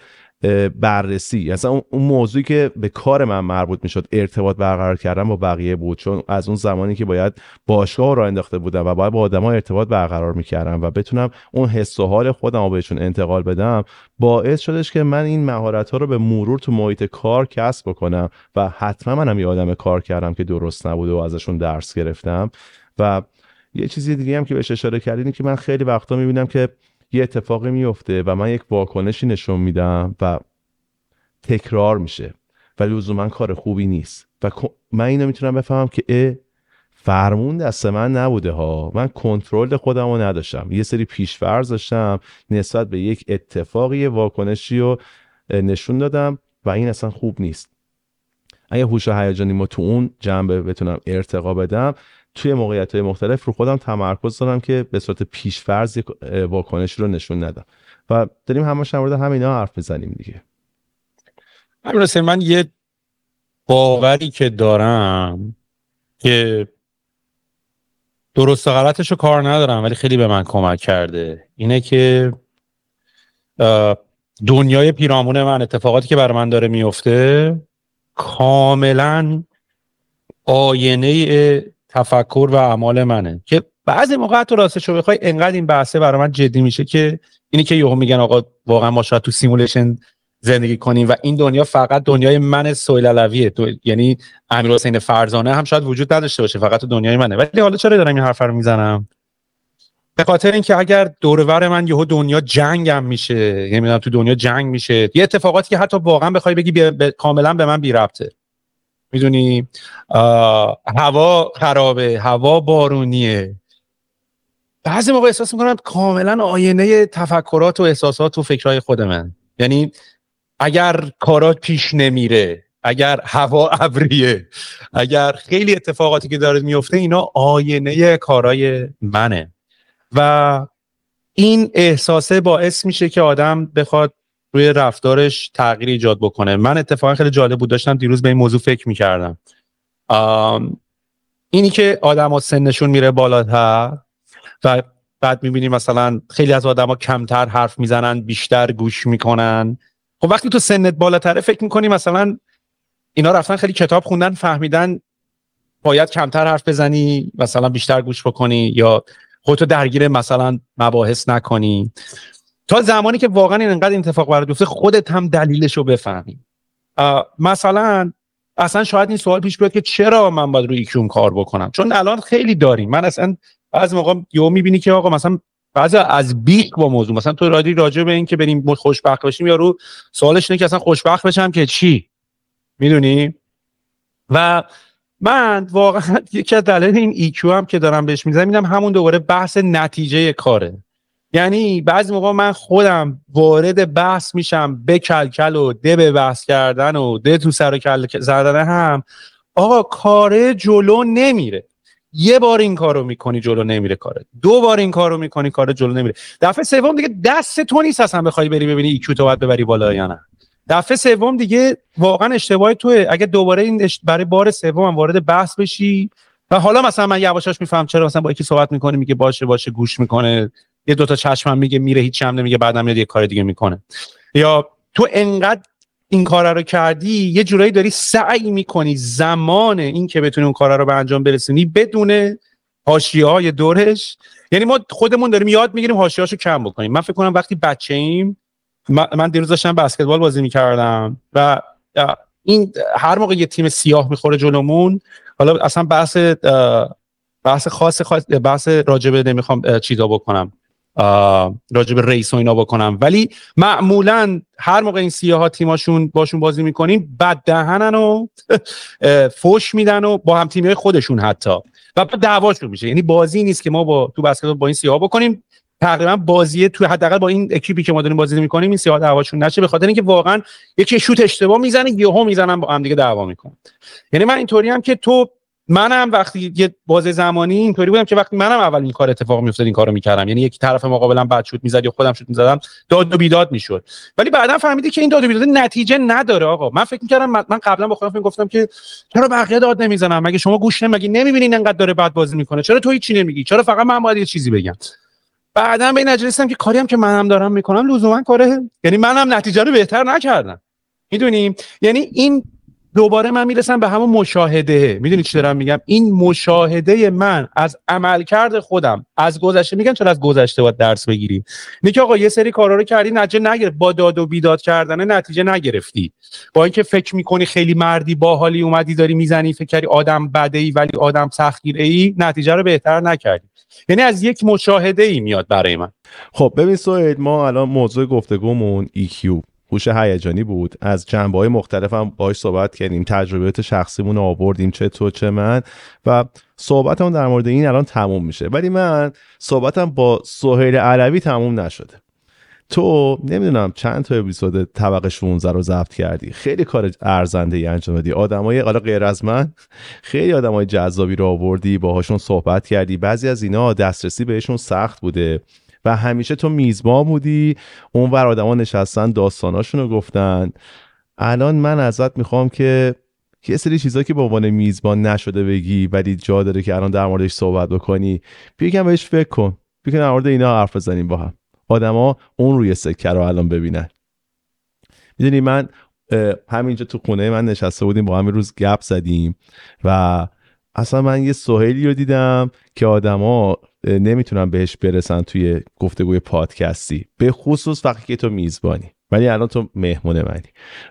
بررسی اصلا اون موضوعی که به کار من مربوط می‌شد ارتباط برقرار کردن با بقیه بود. چون از اون زمانی که باید باشگاه را انداخته بودم و باید با آدما ارتباط برقرار می‌کردم و بتونم اون حس و حال خودم رو بهشون انتقال بدم باعث شدش که من این مهارت ها رو به مرور تو محیط کار کسب بکنم و حتما منم یه آدم کار کردم که درست نبوده و ازشون درس گرفتم. و یه چیزی دیگه هم که بهش اشاره کردین که من خیلی وقتا می‌بینم که یه اتفاقی میفته و من یک واکنشی نشون میدم و تکرار میشه. و لزوما کار خوبی نیست. و من اینو می‌تونم بفهمم که اه فرمون دست من نبوده ها. من کنترل خودم رو نداشتم. یه سری پیشفرض داشتم. نسبت به یک اتفاقی واکنشی رو نشون دادم و این اصلا خوب نیست. اگه هوش هیجانی ما تو اون جنبه بتونم ارتقا بدم توی موقعیت های مختلف رو خودم تمرکز دارم که به صورت پیشفرض واکنش رو نشون ندم. و داریم همش در مورد همینا حرف می‌زنیم دیگه. همین من یه باوری که دارم که درست و غلطش رو کار ندارم ولی خیلی به من کمک کرده. اینه که دنیای پیرامون من اتفاقاتی که بر من داره میفته کاملا آینه تفکر و اعمال منه. که بعضی موقع تو راستش رو بخوای انقدر این بحثه برای من جدی میشه که اینی که یهو میگن آقا واقعا ما شاید تو simulation زندگی کنیم و این دنیا فقط دنیای من سهیل علویه. تو یعنی امیر حسین فرزانه هم شاید وجود نداشته باشه فقط تو دنیای منه. ولی حالا چرا دارم این حرف رو می‌زنم؟ به خاطر اینکه اگر دورور من یهو دنیا جنگم میشه یعنی تو دنیا جنگ میشه یه اتفاقاتی که حتی واقعا بخوای بگی کاملا به من بی ربطه. می‌دونی؟ هوا خرابه هوا بارونیه. بعضی موقع احساس می‌کنم کاملا آینه تفکرات و احساسات و فکرهای خود من. یعنی اگر کارات پیش نمیره اگر هوا ابریه اگر خیلی اتفاقاتی که داره میفته اینا آینه کارای منه. و این احساسه باعث میشه که آدم بخواد روی رفتارش تغییر ایجاد بکنه. من اتفاقا خیلی جالب بود داشتم دیروز به این موضوع فکر می‌کردم. اینی که آدم ها سنشون میره بالاتر و بعد می‌بینی مثلا خیلی از آدما کمتر حرف می‌زنن بیشتر گوش می‌کنن. خب وقتی تو سنت بالاتره فکر می‌کنی مثلا اینا رفتن خیلی کتاب خوندن فهمیدن باید کمتر حرف بزنی مثلا بیشتر گوش بکنی یا خودتو درگیر مثلا مباحث نکنی. تا زمانی که واقعا این انقدر این اتفاق برات بیفته خودت هم دلیلش رو بفهمی. مثلا اصلا شاید این سوال پیش بیاد که چرا من باید روی ایکیوم کار بکنم؟ چون الان خیلی داریم. من اصلا بعضی موقع یهو می‌بینی که آقا مثلا بعضی از بیک با موضوع مثلا تو رادی راجع به این که بریم خوشبخت بشیم یا رو سوالش اینه که اصلا خوشبخت بشم که چی؟ می‌دونی؟ و من واقعا یکی از دلایل این EQ هم که دارم بهش می‌زنم اینم همون دوباره بحث نتیجه کاره. یعنی بعضی موقع من خودم وارد بحث میشم به کلکل و ده به بحث کردن و ده تو سر کل زدن هم. آقا کاره جلو نمیره. یه بار این کارو می‌کنی جلو نمیره کاره دو بار این کارو می‌کنی کار جلو نمیره. دفعه سوم دیگه دست تو نیست اصلا بخوای بری ببینی EQ تو باید ببری بالا یا نه. دفعه سوم دیگه واقعا اشتباه توه. اگه دوباره این برای بار سوم وارد بحث بشی و حالا مثلا من یواشاش میفهم چرا مثلا با یکی صحبت می‌کنه میگه باشه باشه گوش می‌کنه. یه دوتا چشمم میگه میره هیچ هم نمیگه بعدم میاد یه کار دیگه می‌کنه. یا تو انقدر این کار رو کردی یه جورایی داری سعی می‌کنی زمان این که بتونی اون کار رو به انجام برسونی بدون حاشیه های دورش. یعنی ما خودمون داریم یاد می‌گیریم حاشیهاشو کم بکنیم. من فکر کنم وقتی بچه ایم من دیروز داشتم بسکتبال بازی می‌کردم و این هر موقع یه تیم سیاه می‌خوره جلومون حالا اصلا بحث بحث خاص, خاص بحث راجبه نمی‌خوام چیزا بکنم. راجب ریس و اینا بکنم. ولی معمولا هر موقع این سیاه ها تیماشون باشون بازی می‌کنیم بد دهنن و فوش میدن و با هم تیمی خودشون حتی. و دعواشون میشه. یعنی بازی نیست که ما با تو بسکتبال با این سیاه بکنیم. تقریبا بازی تو حداقل با این اکیپی که ما داریم بازی می‌کنیم این سیاه دعواشون نشه. به خاطر اینکه واقعا یکی شوت اشتباه می‌زنه یهو می‌زنن با هم دیگه دعوا می‌کنن. یعنی من اینطوری هم که تو منم وقتی یه بازه زمانی اینطوری بودم که وقتی منم اول این کار اتفاق میافتاد این کارو می‌کردم. یعنی یک طرف مقابلم بد شد می‌زد یا خودم شد می‌زدم داد و بیداد می‌شد. ولی بعدا فهمیدی که این داد و بیداد نتیجه نداره آقا. من فکر می‌کردم من قبلا با خودم گفتم که چرا بقیه داد نمی‌زنم مگه شما گوش نمیگی نمی‌بینین انقدر داره بد بازی می‌کنه؟ چرا تو هیچ نمیگی؟ چرا فقط من باید یه چیزی بگم؟ بعدا به این نتیجه که کاری هم که منم دارم می‌کنم لزوما کاره. یعنی منم نتیجه رو بهتر نکردم. می‌دونیم یعنی این دوباره من می‌رسم به همون مشاهده. می‌دونی چی دارم میگم؟ این مشاهده من از عملکرد خودم از گذشته میگم چرا از گذشته باید درس بگیری؟ اینه آقا یه سری کارا رو کردی نتیجه نگرفت. با داد و بیداد کردن نتیجه نگرفتی. با اینکه فکر می‌کنی خیلی مردی باحالی اومدی داری می‌زنی فکر کردی آدم بده ای ولی آدم سختگیره ای نتیجه رو بهتر نکردی. یعنی از یک مشاهده ای میاد برای من. خب ببین سوید ما الان موضوع گفتگومون EQ هوش هیجانی بود. از جنبه های مختلف هم باش صحبت کردیم. تجربیات شخصیمون رو آوردیم. چه تو چه من. و صحبتمون در مورد این الان تموم میشه. ولی من صحبتم با سهیل علوی تموم نشده. تو نمی‌دونم چند تا اپیزود طبق 16 رو ضبط کردی. خیلی کار ارزنده ای انجام دادی. آدمای حالا غیر از من خیلی آدمای جذابی رو آوردی باهاشون صحبت کردی. بعضی از اینا دسترسی بهشون سخت بوده. و همیشه تو میزبان بودی. اون ور آدما نشستن داستاناشون گفتن. الان من ازت می‌خوام که یه سری چیزا که به عنوان میزبان نشده بگی ولی جا داره که الان در موردش صحبت بکنی. بگم بهش فکر کن. بگم در مورد اینا حرف بزنیم با هم. آدما اون روی سکه رو الان ببینن. می‌دونی من همینجا تو خونه من نشسته بودیم با هم روز گپ زدیم و اصلا من یه سهیلی رو دیدم که آدما نمی‌تونن بهش برسن توی گفتگوی پادکستی. به خصوص وقتی که تو میزبانی. ولی الان تو مهمون منی.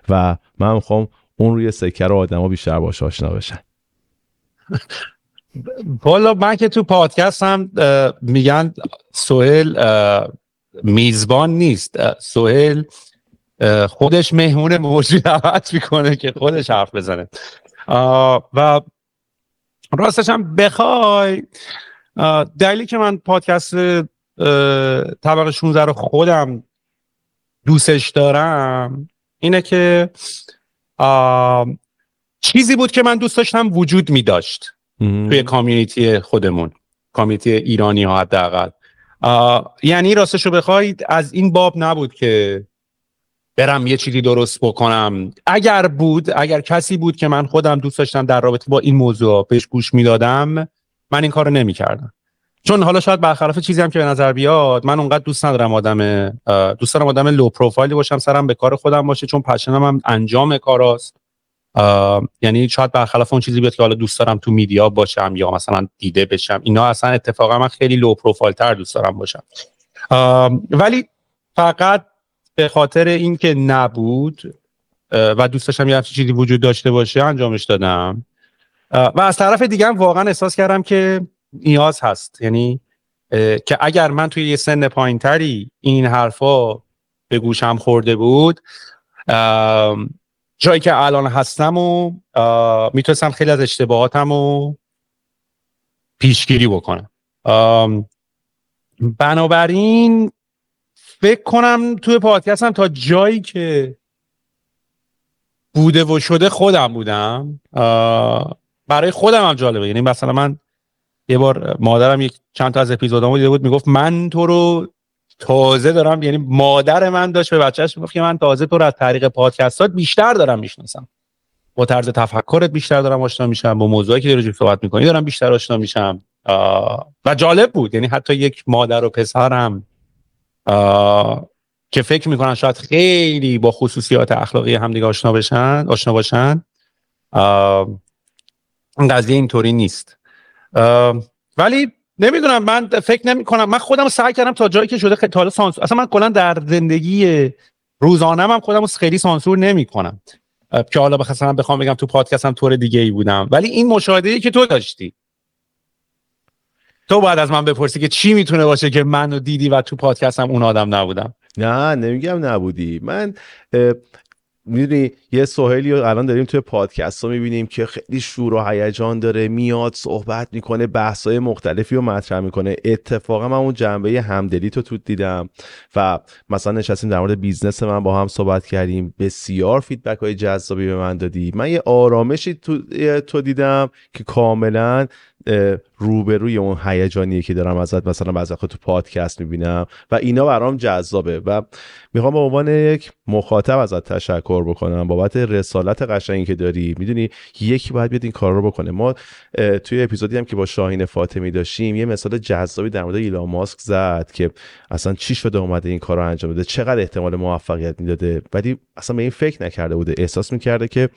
و من می‌خوام اون روی سکه رو آدما بیشتر باش آشنا بشن. والا من که تو پادکست هم میگن سوهل میزبان نیست. سوهل خودش مهمون موجود دعوت می‌کنه که خودش حرف بزنه. و راستش هم بخوای دلیلی که من پادکست طبق 16 رو خودم دوستش دارم اینه که چیزی بود که من دوست داشتم وجود می داشت توی کامیونیتی خودمون کامیونیتی ایرانی ها حداقل. یعنی راستش رو بخواید از این باب نبود که برم یه چیزی درست بکنم. اگر بود اگر کسی بود که من خودم دوست داشتم در رابطه با این موضوع بهش گوش می‌دادم من این کارو نمی‌کردم. چون حالا شاید برخلاف چیزی هم که به نظر بیاد من اونقدر دوست ندارم آدم دوست دارم آدم لو پروفایلی باشم سرم به کار خودم باشه چون پشنم هم انجام کاراست. یعنی شاید برخلاف اون چیزی بیاد که حالا دوست دارم تو میدیا باشم یا مثلا دیده بشم. اینا اصلا اتفاقا من خیلی لو پروفایل تر دوست دارم باشم. ولی فقط به خاطر اینکه نبود و دوست داشتم یه چیزی وجود داشته باشه انجامش دادم. و از طرف دیگه هم واقعا احساس کردم که نیاز هست. یعنی که اگر من توی یه سن پایینتری این حرفا به گوشم خورده بود جایی که الان هستم و می‌تونستم خیلی از اشتباهاتم رو پیشگیری بکنم. بنابراین فکر کنم توی پادکستم تا جایی که بوده و شده خودم بودم برای خودم هم جالبه. یعنی مثلا من یه بار مادرم یک چند تا از اپیزودامو دیده بود می‌گفت من تو رو تازه دارم یعنی مادر من داشت به بچهش می‌گفت که من تازه تو رو از طریق پادکستات بیشتر دارم می‌شناسم. با طرز تفکرت بیشتر دارم آشنا میشم با موضوعی که داری صحبت می‌کنی دارم بیشتر آشنا میشم. و جالب بود. یعنی حتی یک مادر و پسرم که فکر می‌کنن شاید خیلی با خصوصیات اخلاقی همدیگه آشنا بشن آشنا باشن. قضیه اینطوری نیست. ولی نمی‌دونم من فکر نمی کنم من خودم سعی کردم تا جایی که شده تا حالا سانسور اصلا من کلا در زندگی روزانه هم خودم خیلی سانسور نمی کنم که حالا بخواستم بخوام بگم تو پادکستم طور دیگه ای بودم. ولی این مشاهده ای که تو داشتی تو بعد از من بپرسی که چی می‌تونه باشه که منو دیدی و تو پادکستم اون آدم نبودم؟ نه نمیگم نبودی. من می‌دونی یه سهیلی رو الان داریم توی پادکست ها می‌بینیم که خیلی شور و هیجان داره میاد صحبت می‌کنه بحث های مختلفی رو مطرح می‌کنه. اتفاقا من اون جنبه همدلی تو تو دیدم و مثلا نشستیم در مورد business من با هم صحبت کردیم. بسیار feedback های جذابی به من دادی. من یه آرامشی تو, تو دیدم که کاملا روبروی اون هیجانی که دارم ازت مثلا بعضی تو پادکست می‌بینم و اینا برام جذابه و می‌خوام به عنوان یک مخاطب ازت تشکر بکنم بابت رسالت قشنگی که داری. می‌دونی یکی باید بیاد این کار رو بکنه. ما توی اپیزودی هم که با شاهین فاطمی داشتیم یه مثال جذابی در مورد ایلان ماسک زد که اصلا چی شده اومده این کار رو انجام بده چقدر احتمال موفقیت می‌داده. ولی اصلا به این فکر نکرده بوده. احساس می‌کرده که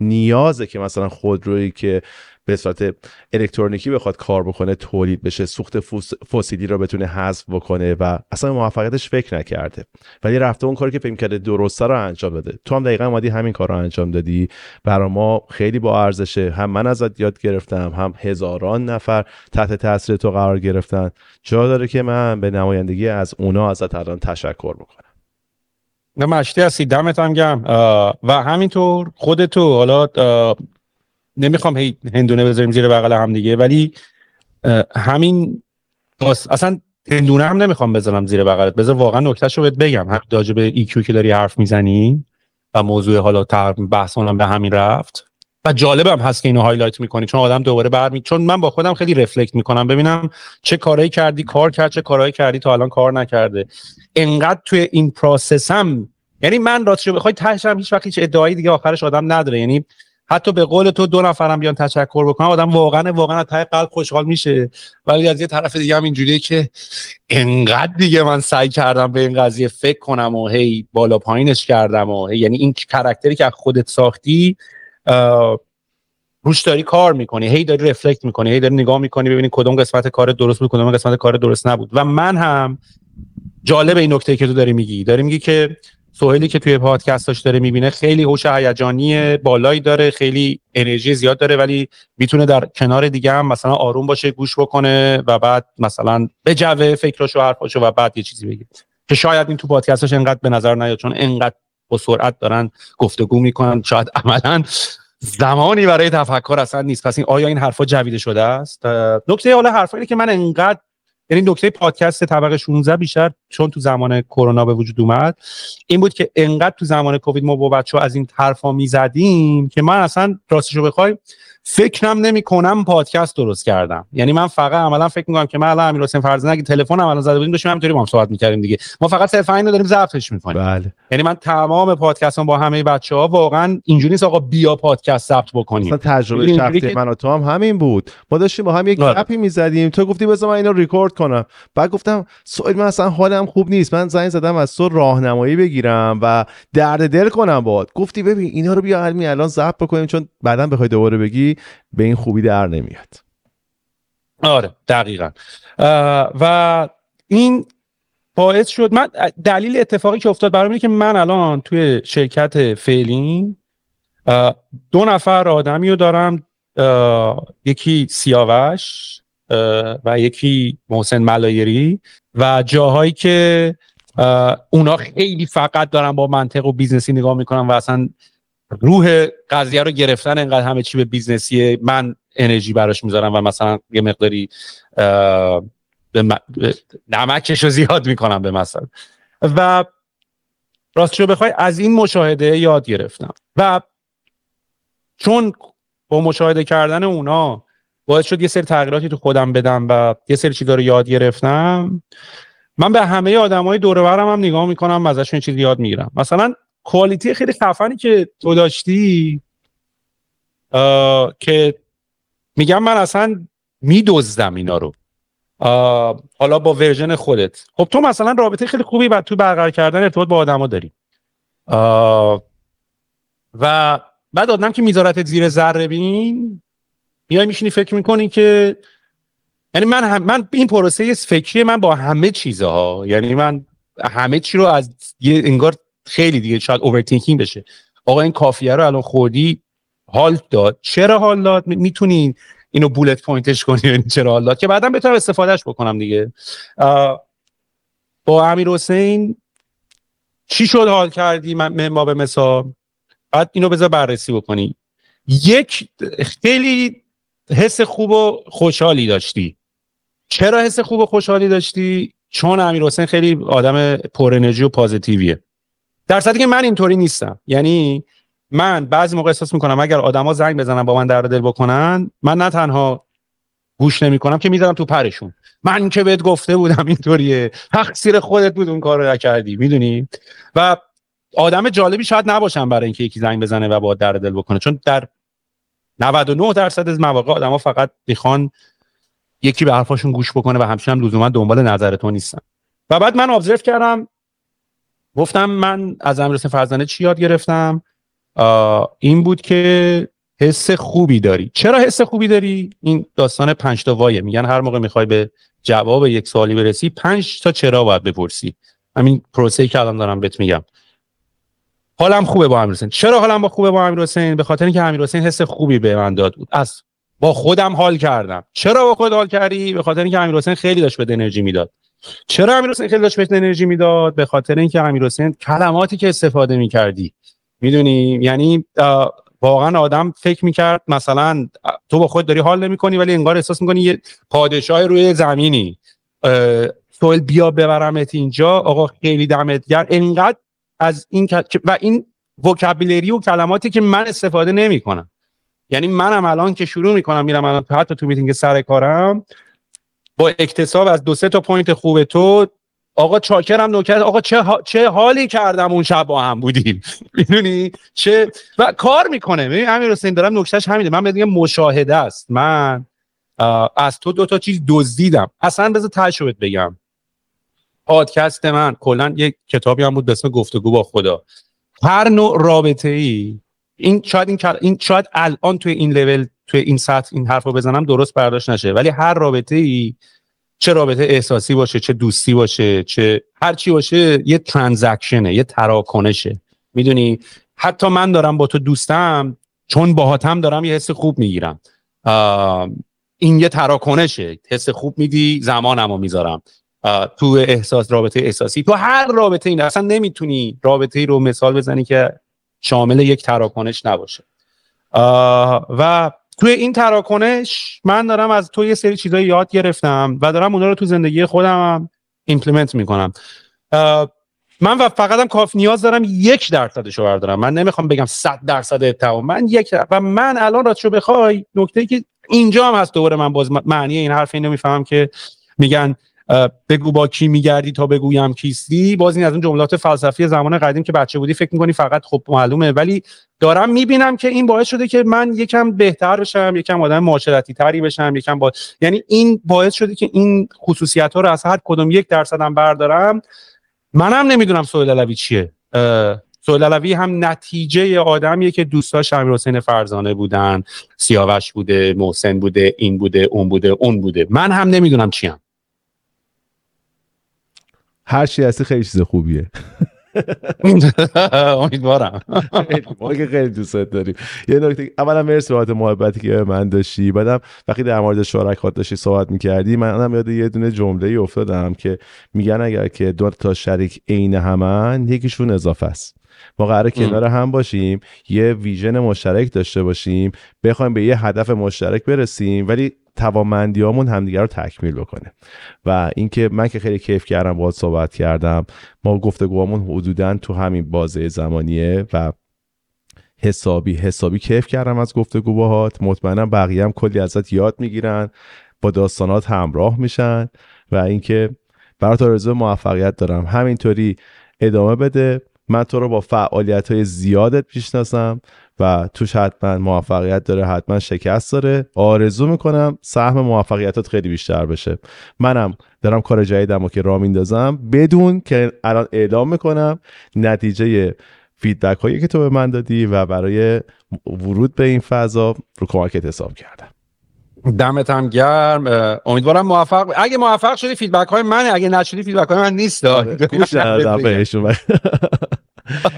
نیازه که مثلا خودرویی که به صورت الکترونیکی بخواد کار بکنه تولید بشه سوخت فسیلی رو بتونه حذف بکنه و اصلا موفقیتش فکر نکرده. ولی رفته اون کاری که فکر کرده درسته رو انجام داده. تو هم دقیقا اومدی همین کار رو انجام دادی. برا ما خیلی با ارزشه. هم من ازت یاد گرفتم هم هزاران نفر تحت تاثیر تو قرار گرفتن. جا داره که من به نمایندگی از اونا ازت الان تشکر بکنم. نه مشتی هستی. دمت هم گم و همینطور خودتو حالا نمی‌خوام هی هندونه بذاریم زیر بغل هم دیگه ولی همین اصلا هندونه هم نمی‌خوام بذارم زیر بغلت. بذار واقعا نکتهشو بهت بگم. هم راجع به ایکیو که داری حرف می‌زنی و موضوع حالا بحث به همین رفت. و جالبم هست که اینو highlight می‌کنی. چون آدم دوباره برمی چون من با خودم خیلی reflect می‌کنم. ببینم چه کارهایی کردی کار کرد چه کارهایی کردی تا الان کار نکرده. انقدر توی این process م یعنی من راستش بخوای تهشم هیچ وقت هیچ ادعایی دیگه آخرش آدم نداره. یعنی حتی به قول تو دو نفرم بیان تشکر بکنم آدم واقعا واقعا از ته قلب خوشحال میشه. ولی از یه طرف دیگه هم اینجوریه که انقدر دیگه من سعی کردم به این قضیه فکر کنم و هی بالا پایینش کردم و یعنی این character ی که خودت ساختی روش داری کار می‌کنی هی داری رفلکت می‌کنی هی داری نگاه می‌کنی ببینی کدوم قسمت کار درست بود کدوم قسمت کار درست نبود. و من هم جالب این نکته که تو داری میگی. داری میگی که سوهلی که توی پادکستاش داره می‌بینه خیلی هوش هیجانی بالایی داره خیلی انرژی زیاد داره ولی می‌تونه در کنار دیگه هم مثلا آروم باشه گوش بکنه و بعد مثلا به جوه فکراشو حرفاشو و بعد یه چیزی بگه. که شاید این تو پادکستاش انقدر به نظر نیاد چون انقدر با سرعت دارن گفتگو می‌کنن شاید عملا زمانی برای تفکر اصلا نیست. پس این آیا این حرفا جویده شده است؟ نکته حالا حرفایی که من انقدر یعنی نکته پادکست طبقه 16 بیشتر چون تو زمان کرونا به وجود اومد این بود که انقدر تو زمان کووید ما با بچه از این حرفا می‌زدیم که من اصلا راستشو بخوای فکرم نمی کنم پادکست درست کردم. یعنی من فقط عملا فکر می‌کنم که من الان امیر حسین فرزانه اگه تلفن عملا زده بودیم داشتیم همینطوری با هم صحبت می‌کردیم دیگه. ما فقط صرفا اینو داریم ضبطش می‌کنیم. بله. یعنی من تمام پادکستام با همه بچه ها واقعا اینجوری نیست آقا بیا پادکست ضبط بکنیم. مثلا تجربه شخصی من و تو هم همین بود. ما داشتیم با هم یک آره. گپی می‌زدیم. تو گفتی بذار من اینو ریکورد کنم. بعد گفتم سوال من اصلا حالم خوب نیست. من زنگ زدم از تو راهنمایی بگیرم و درد دل کنم باهات گفتی ببین اینا رو بیا علمی الان ضبط بکنیم چون بعدا بخوای دوباره بگی به این خوبی در نمیاد. آره دقیقا. و این باعث شد من دلیل اتفاقی که افتاد برام اینه که من الان توی شرکت فعلی دو نفر آدمی رو دارم یکی سیاوش و یکی محسن ملایری و جاهایی که اونا خیلی فقط دارن با منطق و business ی نگاه می‌کنن و اصلا روح قضیه رو گرفتن انقدر همه چی به business یه. من انرژی براش می‌ذارم و مثلا یه مقداری نمکش رو زیاد می‌کنم به مثلا. و راستشو بخوای از این مشاهده یاد گرفتم. و چون با مشاهده کردن اونا باعث شد یه سری تغییراتی تو خودم بدم و یه سری چیزا رو یاد گرفتم. من به همه آدمای دور برم هم نگاه می‌کنم ازشون چیزی یاد می‌گیرم. مثلا کوالیتی خیلی خفنی که تو داشتی که میگم من اصلا میدزدم اینا رو. حالا با version خودت. خب تو مثلا رابطه خیلی خوبی بعد تو برقرار کردن ارتباط با آدما داری. و بعد آدم که میذارتت زیر ذره بین میای میشینی فکر می‌کنی که یعنی من هم من این پروسه فکری من با همه چیزها یعنی من همه چی رو از یه انگار خیلی دیگه شاید overthinking بشه. آقا این coffee ه رو الان خوردی حال داد. چرا حال داد؟ می‌تونین اینو بولت پوینتش کنی چرا حال داد؟ که بعدا بتونم استفادهش بکنم دیگه. با امیر حسین چی شد حال کردی؟ ما به مثال. بعد اینو بذار بررسی بکنی. یک خیلی حس خوب و خوشحالی داشتی. چرا حس خوب و خوشحالی داشتی؟ چون امیر حسین خیلی آدم پر انرژی و پازیتیویه. در صورتی که من اینطوری نیستم. یعنی من بعضی موقع احساس می‌کنم اگر آدما زنگ بزنن با من در دل بکنن من نه تنها گوش نمی‌کنم که می‌ذارم تو پرشون. من که بهت گفته بودم اینطوریه. تقصیر خودت بود اون کارو نکردی می‌دونی؟ و آدم جالبی شاید نباشم برای اینکه یکی زنگ بزنه و با در دل بکنه. چون در 99 درصد از مواقع آدما فقط می‌خوان یکی به حرفاشون گوش بکنه و همچنین هم لزوما دنبال نظر تو نیستن. و بعد من ابزرو کردم گفتم من از امیرحسین فرزانه چی یاد گرفتم؟ این بود که حس خوبی داری. چرا حس خوبی داری؟ این داستان پنج تا وایه. میگن هر موقع می‌خوای به جواب یک سوالی برسی پنج تا چرا باید بپرسی. همین پروسه که الان دارم بهت میگم. حالم خوبه با امیر حسین. چرا حالم با خوبه با امیر حسین؟ به خاطر اینکه امیر حسین حس خوبی به من داد. بود از با خودم حال کردم. چرا با خود حال کردی؟ به خاطر اینکه امیر حسین خیلی داشت به انرژی می‌داد. چرا امیر حسین خیلی داشت به انرژی می‌داد؟ به خاطر اینکه امیر حسین کلماتی که استفاده می‌کردی. می‌دونی؟ یعنی واقعا آدم فکر می‌کرد مثلا تو با خود داری حال نمی‌کنی ولی انگار احساس می‌کنی یه پادشاه روی زمینی. سوال بیا ببرمت اینجا آقا خیلی دمت گرم. انقدر از این و این وکابیلری و کلماتی که من استفاده نمی‌کنم. یعنی منم الان که شروع می‌کنم میرم الان حتی تو میتینگ سر کارم با اکتساب از دو سه تا point خوب تو آقا چاکرم نوکر آقا چه, چه حالی کردم اون شب با هم بودیم؟ می‌دونی؟ چه و کار می‌کنه. ببین امیر حسین دارم نکتهش همینه. من میگم مشاهده است. من از تو دو تا چیز دزدیدم. اصلا بذار تجربه بگم. پادکست من. کلا یک کتابی هم بود به اسم گفتگو با خدا. هر نوع رابطه ای این شاید این, این شاید الان توی این لول توی این سطح این حرف رو بزنم درست برداشت نشه. ولی هر رابطه ای چه رابطه احساسی باشه چه دوستی باشه چه هر چی باشه یه ترانزکشنه یه تراکنشه. می‌دونی؟ حتی من دارم با تو دوستم چون باهاتم دارم یه حس خوب می‌گیرم. این یه تراکنشه. حس خوب میدی زمانمو می‌ذارم. تو احساس رابطه احساسی. تو هر رابطه این اصلا نمی‌تونی رابطه ای رو مثال بزنی که شامل یک تراکنش نباشه. و توی این تراکنش من دارم از تو یه سری چیزایی یاد گرفتم و دارم اونا رو تو زندگی خودم implement می‌کنم. من و فقط هم کاف نیاز دارم یک درصدش رو بردارم. من نمی‌خوام بگم صد درصد تمام. من یک و من الان راستشو بخوای نکته که اینجا هم هست دوباره من باز معنی این حرف اینو می‌فهمم که میگن بگو با کی میگردی تا بگویم کیستی. باز این از اون جملات فلسفی زمان قدیم که بچه بودی فکر می‌کنی فقط خب معلومه. ولی دارم می‌بینم که این باعث شده که من یکم بهتر بشم یکم آدم معاشرتی تری بشم یکم با یعنی این باعث شده که این خصوصیت ها رو از هر کدوم یک درصدم بردارم. منم نمی‌دونم سوال علوی چیه. سوال علوی هم نتیجه آدمیه که دوستاش امیر حسین فرزانه بودن. سیاوش بوده محسن بوده این بوده اون بوده اون بوده. من هم نمی‌دونم چیم هر چی هستی خیلی چیز خوبیه. امیدوارم. ما که خیلی دوست داریم. یه نکته اولا مرسی بابت محبتی که من داشتی. بعدم وقتی در مورد شرکات داشتی صحبت می‌کردی منم یاد یه دونه جمله ای افتادم که میگن اگر که دو تا شریک عین همن یکیشون اضافه است. ما قرار کنار هم باشیم یه ویژن مشترک داشته باشیم بخوایم به یه هدف مشترک برسیم ولی توانمندیامون همدیگه رو تکمیل بکنه. و اینکه من که خیلی کیف کردم باهات صحبت کردم ما گفتگوامون حدودا تو همین بازه زمانیه و حسابی حسابی کیف کردم از گفتگو باهات مطمئنم بقیه هم کلی ازت یاد می‌گیرن با داستانات همراه میشن و اینکه برات آرزو موفقیت دارم. همینطوری ادامه بده. من تو رو با فعالیت های زیادت می‌شناسم و توش حتما موفقیت داره حتما شکست داره. آرزو می‌کنم سهم موفقیتات خیلی بیشتر بشه. منم دارم کار جدیدم و که راه میندازم بدون که الان اعلام می‌کنم نتیجه feedback هایی که تو به من دادی و برای ورود به این فضا رو کمکت حساب کردم. دمت هم گرم. امیدوارم موفق اگه موفق شدی feedback های منه اگه نشدی feedback های من نیست گوش بهشون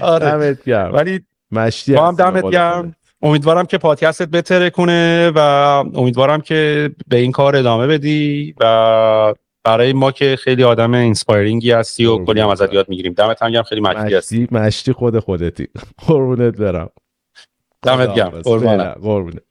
آره. دمت گرم. ولی مشتی هم دمت گرم. امیدوارم که پادکستت بترکونه و امیدوارم که به این کار ادامه بدی و برای ما که خیلی آدم inspiring ی هستی و کلی هم ازت یاد می‌گیریم. دمت هم گرم. خیلی مشتی هستی. مشتی خود خودتی. قربونت برم. دمت گرم. قربونت.